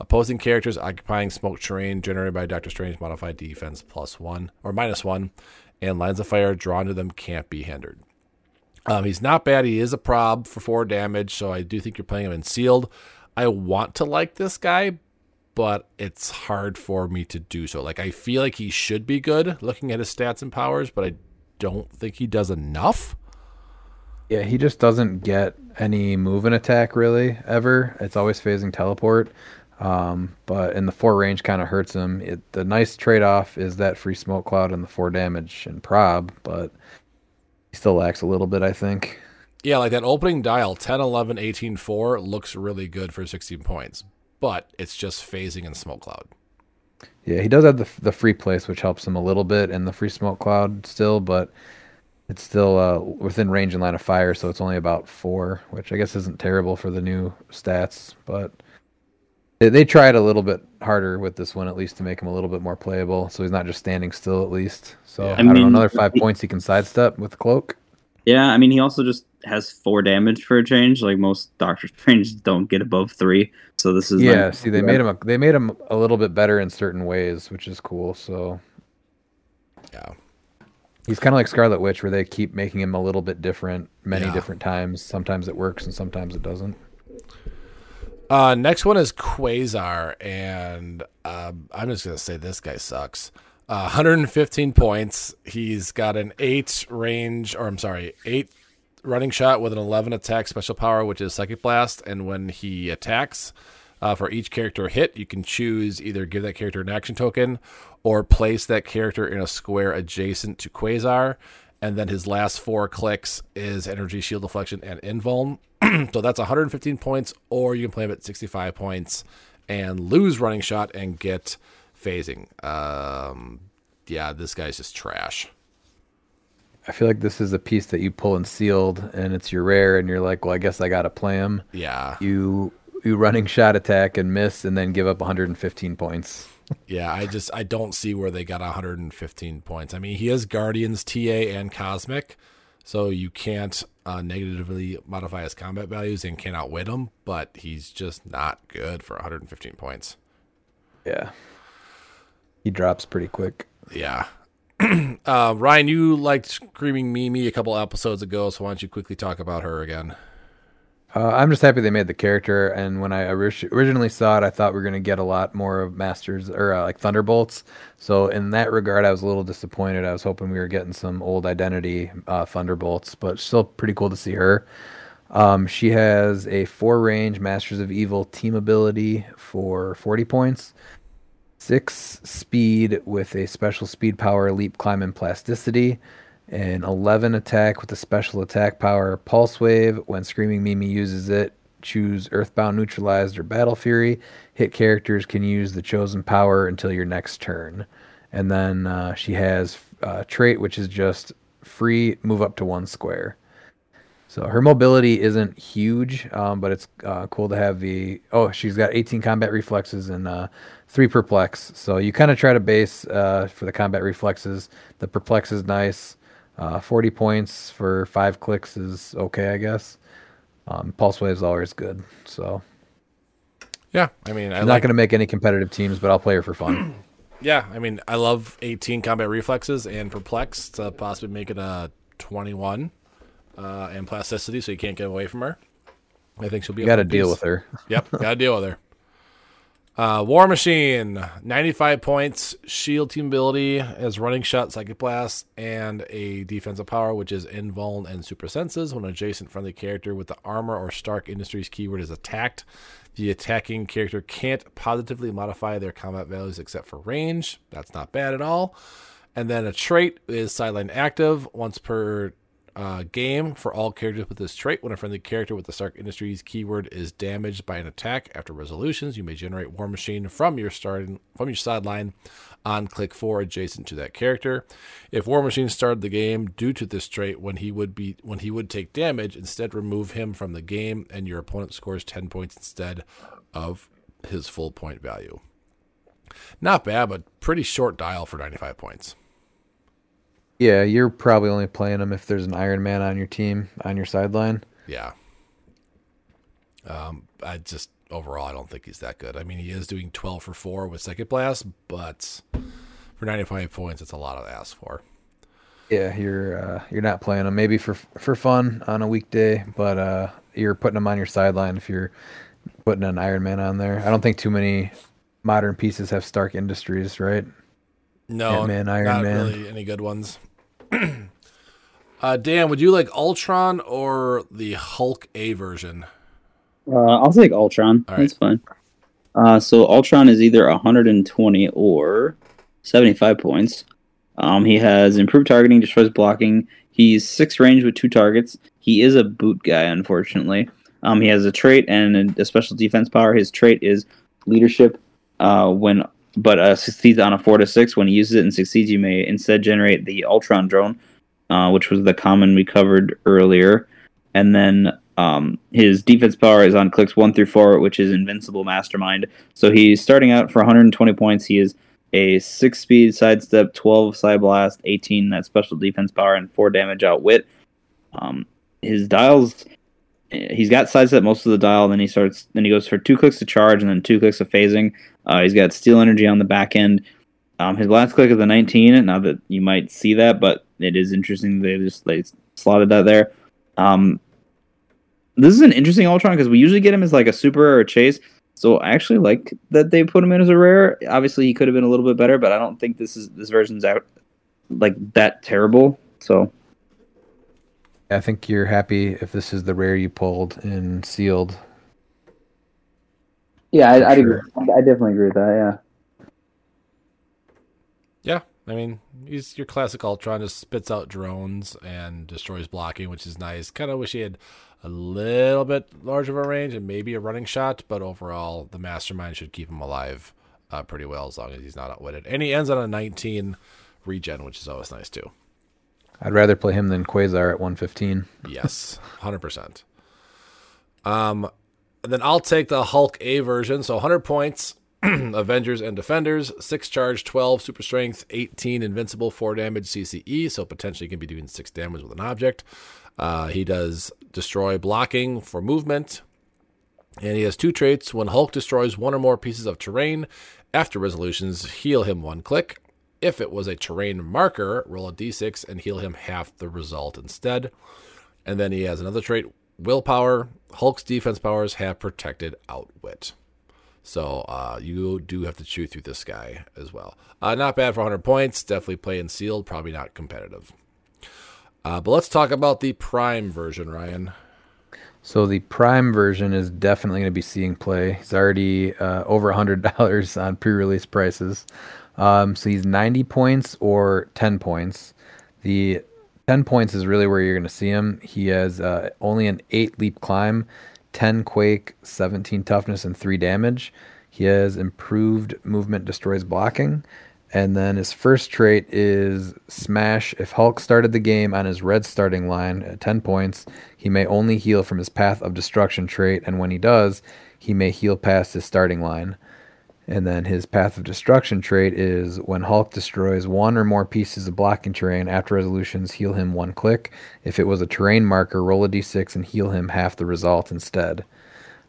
Opposing characters occupying smoke terrain generated by Doctor Strange modify defense plus one or minus one, and lines of fire drawn to them can't be hindered. Um, he's not bad. He is a prob for four damage, so I do think you're playing him in sealed. I want to like this guy, but it's hard for me to do so. Like I feel like he should be good looking at his stats and powers, but I don't think he does enough. Yeah, he just doesn't get any move and attack really ever. It's always phasing teleport. Um, but in the four range kind of hurts him. It, the nice trade off is that free smoke cloud and the four damage and prob, but he still lacks a little bit, I think. Yeah, like that opening dial 10, 11, 18, 4 looks really good for 16 points, but it's just phasing in smoke cloud. Yeah, he does have the the free place, which helps him a little bit, and the free smoke cloud still, but it's still uh, within range and line of fire, so it's only about four, which I guess isn't terrible for the new stats. But they, they tried a little bit harder with this one, at least to make him a little bit more playable, so he's not just standing still, at least. So Yeah. I, I don't know, another five points he can sidestep with the cloak. Yeah, I mean, he also just has four damage for a change. Like most Doctor Strange don't get above three. So this is Yeah, like- see, they made him a, they made him a little bit better in certain ways, which is cool. So Yeah. He's kind of like Scarlet Witch, where they keep making him a little bit different many Yeah. different times. Sometimes it works and sometimes it doesn't. Uh, next one is Quasar, and um, I'm just gonna say this guy sucks. Uh, 115 points. He's got an eight range, or I'm sorry, eight running shot with an 11 attack special power, which is Psychic Blast. And when he attacks, uh, for each character hit, you can choose either give that character an action token or place that character in a square adjacent to Quasar. And then his last four clicks is energy shield deflection and invuln. so that's 115 points, or you can play him at 65 points and lose running shot and get phasing. Um, yeah, this guy's just trash. I feel like this is a piece that you pull and sealed, and it's your rare, and you're like, well, I guess I gotta play him. Yeah, You you running shot attack and miss, and then give up 115 points. Yeah. I just I don't see where they got 115 points. I mean, he has Guardians, TA, and Cosmic, so you can't uh, negatively modify his combat values and can't outwit him. But he's just not good for 115 points. Yeah, he drops pretty quick. Yeah. uh, Ryan, you liked Screaming Mimi a couple episodes ago, so why don't you quickly talk about her again? Uh, I'm just happy they made the character, and when I orig- originally saw it, I thought we were gonna get a lot more of Masters or uh, like Thunderbolts. So in that regard, I was a little disappointed. I was hoping we were getting some old Identity uh, Thunderbolts, but still pretty cool to see her. Um, she has a four range Masters of Evil team ability for 40 points, six speed with a special speed power, leap, climb, and plasticity, an 11 attack with a special attack power, pulse wave. When Screaming Mimi uses it, choose Earthbound Neutralized or Battle Fury. Hit characters can use the chosen power until your next turn. And then uh, she has a trait, which is just free move up to one square. So her mobility isn't huge, um, but it's uh, cool to have the. Oh, she's got 18 combat reflexes and uh, three perplex. So you kind of try to base uh, for the combat reflexes. The perplex is nice. Uh, 40 points for five clicks is okay, I guess. Um, Pulse wave is always good. So Yeah, I mean, I'm like, not going to make any competitive teams, but I'll play her for fun. yeah, I mean, I love 18 combat reflexes and perplex to possibly make it a 21 uh, and plasticity, so you can't get away from her. I think she'll be. got to deal with her. Yep, got to deal with her. Uh, War Machine, 95 points, shield team ability as running shot, psychic blast, and a defensive power, which is invuln and super senses. When an adjacent friendly character with the armor or Stark Industries keyword is attacked, the attacking character can't positively modify their combat values except for range. That's not bad at all. And then a trait is sideline active once per uh, game for all characters with this trait. When a friendly character with the Stark Industries keyword is damaged by an attack after resolutions, you may generate War Machine from your starting from your sideline on click four adjacent to that character. If War Machine started the game due to this trait when he would be when he would take damage, instead remove him from the game and your opponent scores ten points instead of his full point value. Not bad, but pretty short dial for ninety five points. Yeah, you're probably only playing them if there's an Iron Man on your team on your sideline. Yeah. Um, I just overall I don't think he's that good. I mean, he is doing 12 for 4 with second blast, but for 95 points it's a lot to ask for. Yeah, you're uh, you're not playing them maybe for for fun on a weekday, but uh, you're putting them on your sideline if you're putting an Iron Man on there. I don't think too many modern pieces have Stark Industries, right? No, Ant-Man, Iron not Man. really any good ones. uh, Dan, would you like Ultron or the Hulk A version? Uh, I'll take Ultron. All That's fine. Uh, so Ultron is either 120 or 75 points. Um, he has improved targeting, destroys blocking. He's six range with two targets. He is a boot guy, unfortunately. Um, he has a trait and a, a special defense power. His trait is leadership. Uh, when but uh, succeeds on a four to six. When he uses it and succeeds, you may instead generate the Ultron drone, uh, which was the common we covered earlier. And then um, his defense power is on clicks one through four, which is Invincible Mastermind. So he's starting out for 120 points. He is a six speed sidestep, 12 side blast, 18 that special defense power, and four damage outwit. Um, his dials, he's got sidestep most of the dial. Then he starts, then he goes for two clicks to charge, and then two clicks of phasing. Uh, he's got steal energy on the back end. Um, his last click is the 19. Not that you might see that, but it is interesting they just they slotted that there. Um, this is an interesting Ultron because we usually get him as like a super or a chase. So I actually like that they put him in as a rare. Obviously, he could have been a little bit better, but I don't think this is this version's out like that terrible. So I think you're happy if this is the rare you pulled in sealed. Yeah, For I, sure. agree. I definitely agree with that. Yeah. Yeah, I mean, he's your classic Ultron, just spits out drones and destroys blocking, which is nice. Kind of wish he had a little bit larger of a range and maybe a running shot, but overall, the Mastermind should keep him alive uh, pretty well as long as he's not outwitted. And he ends on a 19 regen, which is always nice too. I'd rather play him than Quasar at 115. Yes, 100%. Um, then I'll take the Hulk A version. So 100 points, Avengers and Defenders, 6 charge, 12 super strength, 18 invincible, 4 damage CCE. So potentially can be doing 6 damage with an object. Uh, he does destroy blocking for movement. And he has two traits. When Hulk destroys one or more pieces of terrain, after resolutions, heal him one click. If it was a terrain marker, roll a d6 and heal him half the result instead. And then he has another trait willpower. Hulk's defense powers have protected outwit. So uh, you do have to chew through this guy as well. Uh, not bad for 100 points. Definitely playing sealed. Probably not competitive. Uh, but let's talk about the Prime version, Ryan. So the Prime version is definitely going to be seeing play. He's already uh, over $100 on pre-release prices. Um, so he's 90 points or 10 points. The 10 points is really where you're going to see him. He has uh, only an 8 leap climb, 10 quake, 17 toughness, and 3 damage. He has improved movement destroys blocking. And then his first trait is Smash. If Hulk started the game on his red starting line at 10 points, he may only heal from his Path of Destruction trait. And when he does, he may heal past his starting line. And then his Path of Destruction trait is when Hulk destroys one or more pieces of blocking terrain after resolutions, heal him one click. If it was a terrain marker, roll a d6 and heal him half the result instead.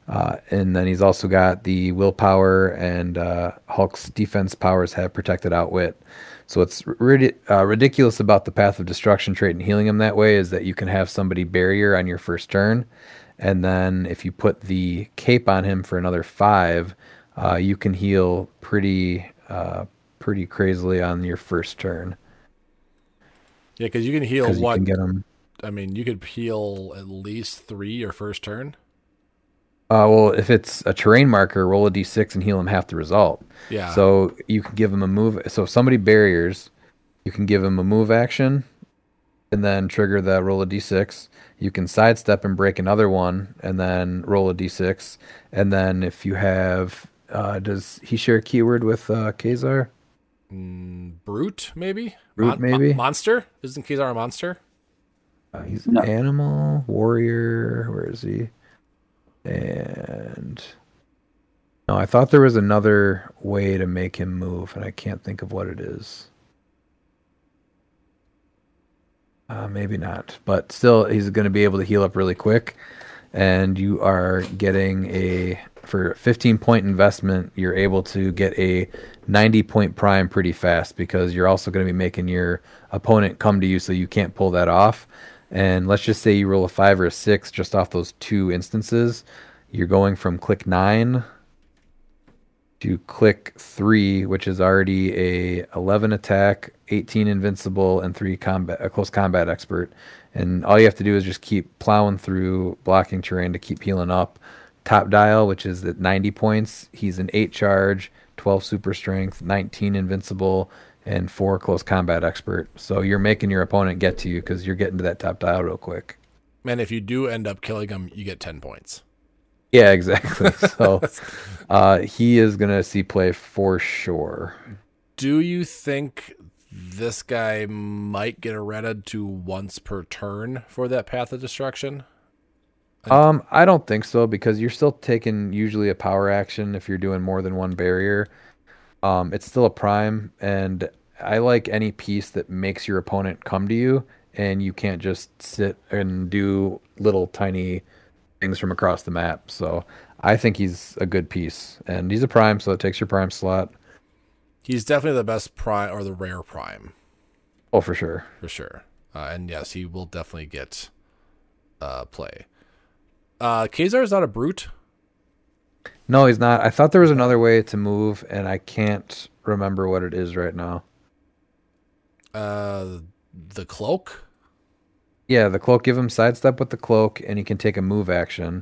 Uh, and then he's also got the willpower and uh, Hulk's defense powers have protected outwit. So what's rid- uh, ridiculous about the Path of Destruction trait and healing him that way is that you can have somebody barrier on your first turn, and then if you put the cape on him for another five, uh, you can heal pretty uh, pretty crazily on your first turn. Yeah, because you can heal Because you can get him. I mean, you could heal at least three your first turn. Uh, well, if it's a terrain marker, roll a d6 and heal him half the result. Yeah. So you can give him a move. So if somebody barriers, you can give him a move action, and then trigger the roll a d6. You can sidestep and break another one, and then roll a d6. And then if you have, uh, does he share a keyword with uh, Kazar? Brute, maybe. Brute, maybe? monster. Isn't Kazar a monster? Uh, he's No. an animal warrior. Where is he? And no, I thought there was another way to make him move, and I can't think of what it is. Uh, maybe not, but still, he's going to be able to heal up really quick, and you are getting a for 15 point investment. You're able to get a 90 point prime pretty fast because you're also going to be making your opponent come to you, so you can't pull that off. And let's just say you roll a five or a six just off those two instances. You're going from click nine to click three, which is already a 11 attack, 18 invincible, and three combat, a close combat expert. And all you have to do is just keep plowing through blocking terrain to keep healing up. Top dial, which is at 90 points, he's an eight charge, 12 super strength, 19 invincible, and four close combat expert. So you're making your opponent get to you because you're getting to that top dial real quick. And if you do end up killing him, you get ten points. Yeah, exactly. So uh, he is gonna see play for sure. Do you think this guy might get erected to once per turn for that path of destruction? Um, I don't think so because you're still taking usually a power action if you're doing more than one barrier. Um, it's still a prime, and I like any piece that makes your opponent come to you, and you can't just sit and do little tiny things from across the map. So I think he's a good piece, and he's a prime, so it takes your prime slot. He's definitely the best prime or the rare prime Oh, for sure. for sure. Uh, and yes, he will definitely get uh, play. Uh, Kazar is not a brute. No, he's not. I thought there was another way to move, and I can't remember what it is right now. Uh, the cloak. Yeah, the cloak. Give him sidestep with the cloak, and he can take a move action.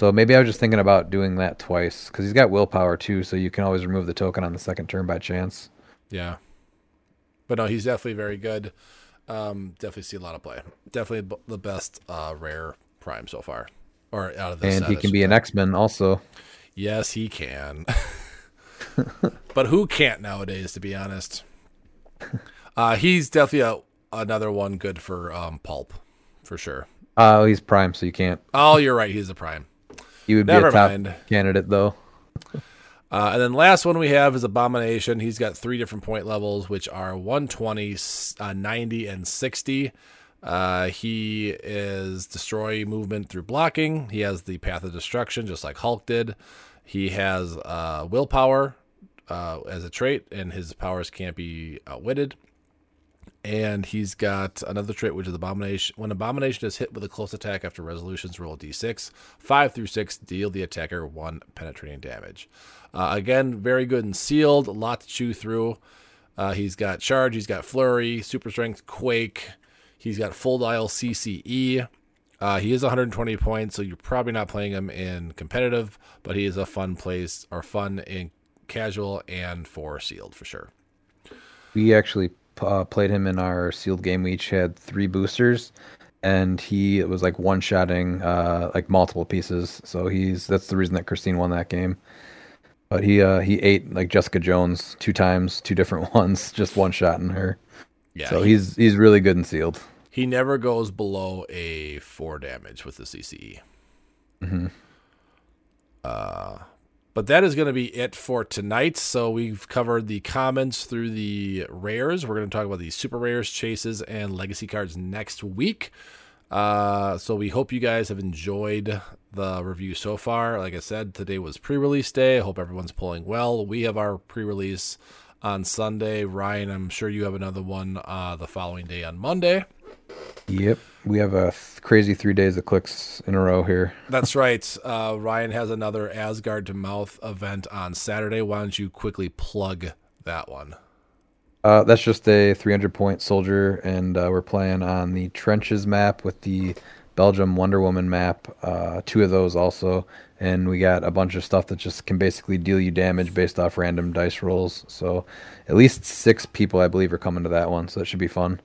So maybe I was just thinking about doing that twice because he's got willpower too, so you can always remove the token on the second turn by chance. Yeah. But no, he's definitely very good. Um, definitely see a lot of play. Definitely b- the best uh, rare prime so far, or out of this. and he can be an. X Men also. Yes, he can. but who can't nowadays, to be honest? Uh, he's definitely a, another one good for um, pulp, for sure. Oh, he's Prime, so you can't. Oh, you're right. He's a prime. He would be a top mind. candidate though. Uh, and then last one we have is Abomination. He's got three different point levels, which are 120, uh, 90, and 60. Uh, he is destroy movement through blocking. He has the path of destruction, just like Hulk did. He has uh, willpower uh, as a trait, and his powers can't be outwitted. And he's got another trait, which is Abomination. When Abomination is hit with a close attack after resolutions, roll a d6. Five through six deal the attacker one penetrating damage. Uh, again, very good and sealed. A lot to chew through. Uh, he's got Charge, he's got Flurry, Super Strength, Quake. He's got Full Dial CCE. Uh, he is 120 points, so you're probably not playing him in competitive, but he is a fun place or fun in casual and for sealed for sure. We actually uh, played him in our sealed game. We each had three boosters, and he was like one shotting uh, like multiple pieces. So he's that's the reason that Christine won that game. But he uh, he ate like Jessica Jones two times, two different ones, just one shot in her. Yeah, So he's he's really good and sealed. He never goes below a four damage with the CCE. Mm-hmm. Uh, but that is going to be it for tonight. So we've covered the commons through the rares. We're going to talk about the super rares, chases, and legacy cards next week. Uh, so we hope you guys have enjoyed the review so far. Like I said, today was pre-release day. I hope everyone's pulling well. We have our pre-release on Sunday. Ryan, I'm sure you have another one uh, the following day on Monday. Yep, we have a th- crazy three days of clicks in a row here. That's right. Uh, Ryan has another Asgard to Mouth event on Saturday. Why don't you quickly plug that one? Uh, that's just a 300 point soldier, and uh, we're playing on the trenches map with the Belgium Wonder Woman map. Uh, two of those also, and we got a bunch of stuff that just can basically deal you damage based off random dice rolls. So, at least six people, I believe, are coming to that one. So that should be fun.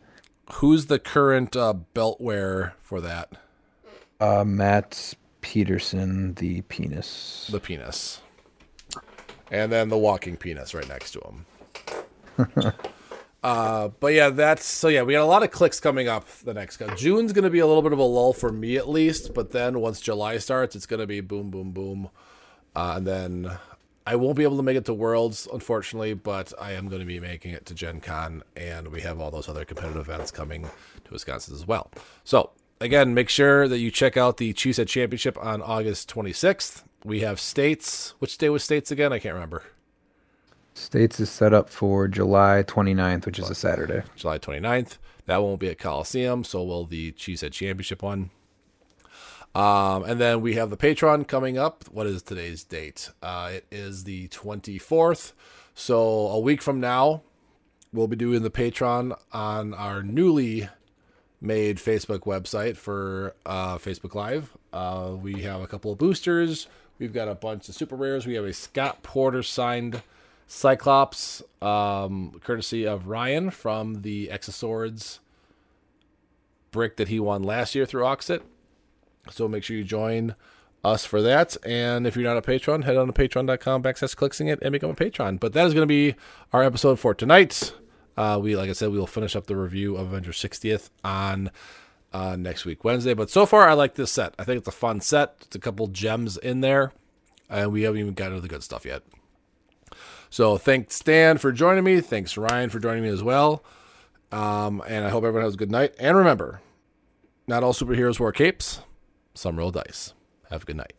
Who's the current uh, belt wearer for that? Uh, Matt Peterson, the penis. The penis. And then the walking penis right next to him. uh, but yeah, that's so yeah, we got a lot of clicks coming up the next go. June's gonna be a little bit of a lull for me at least, but then once July starts, it's gonna be boom, boom, boom. Uh, and then I won't be able to make it to Worlds, unfortunately, but I am going to be making it to Gen Con, and we have all those other competitive events coming to Wisconsin as well. So, again, make sure that you check out the Cheesehead Championship on August 26th. We have states. Which day was states again? I can't remember. States is set up for July 29th, which is a Saturday. July 29th. That one will be at Coliseum, so will the Cheesehead Championship one. Um, and then we have the Patreon coming up. What is today's date? Uh, it is the 24th. So a week from now, we'll be doing the Patreon on our newly made Facebook website for uh, Facebook Live. Uh, we have a couple of boosters. We've got a bunch of super rares. We have a Scott Porter signed Cyclops, um, courtesy of Ryan from the Exoswords brick that he won last year through Oxit. So make sure you join us for that. And if you're not a patron, head on to patreon.com backslash clixinit and become a patron. But that is going to be our episode for tonight. Uh, we, like I said, we will finish up the review of Avengers 60th on uh, next week, Wednesday. But so far, I like this set. I think it's a fun set. It's a couple gems in there. And we haven't even gotten to the good stuff yet. So thanks, Stan, for joining me. Thanks, Ryan, for joining me as well. Um, and I hope everyone has a good night. And remember, not all superheroes wear capes. Some roll dice. Have a good night.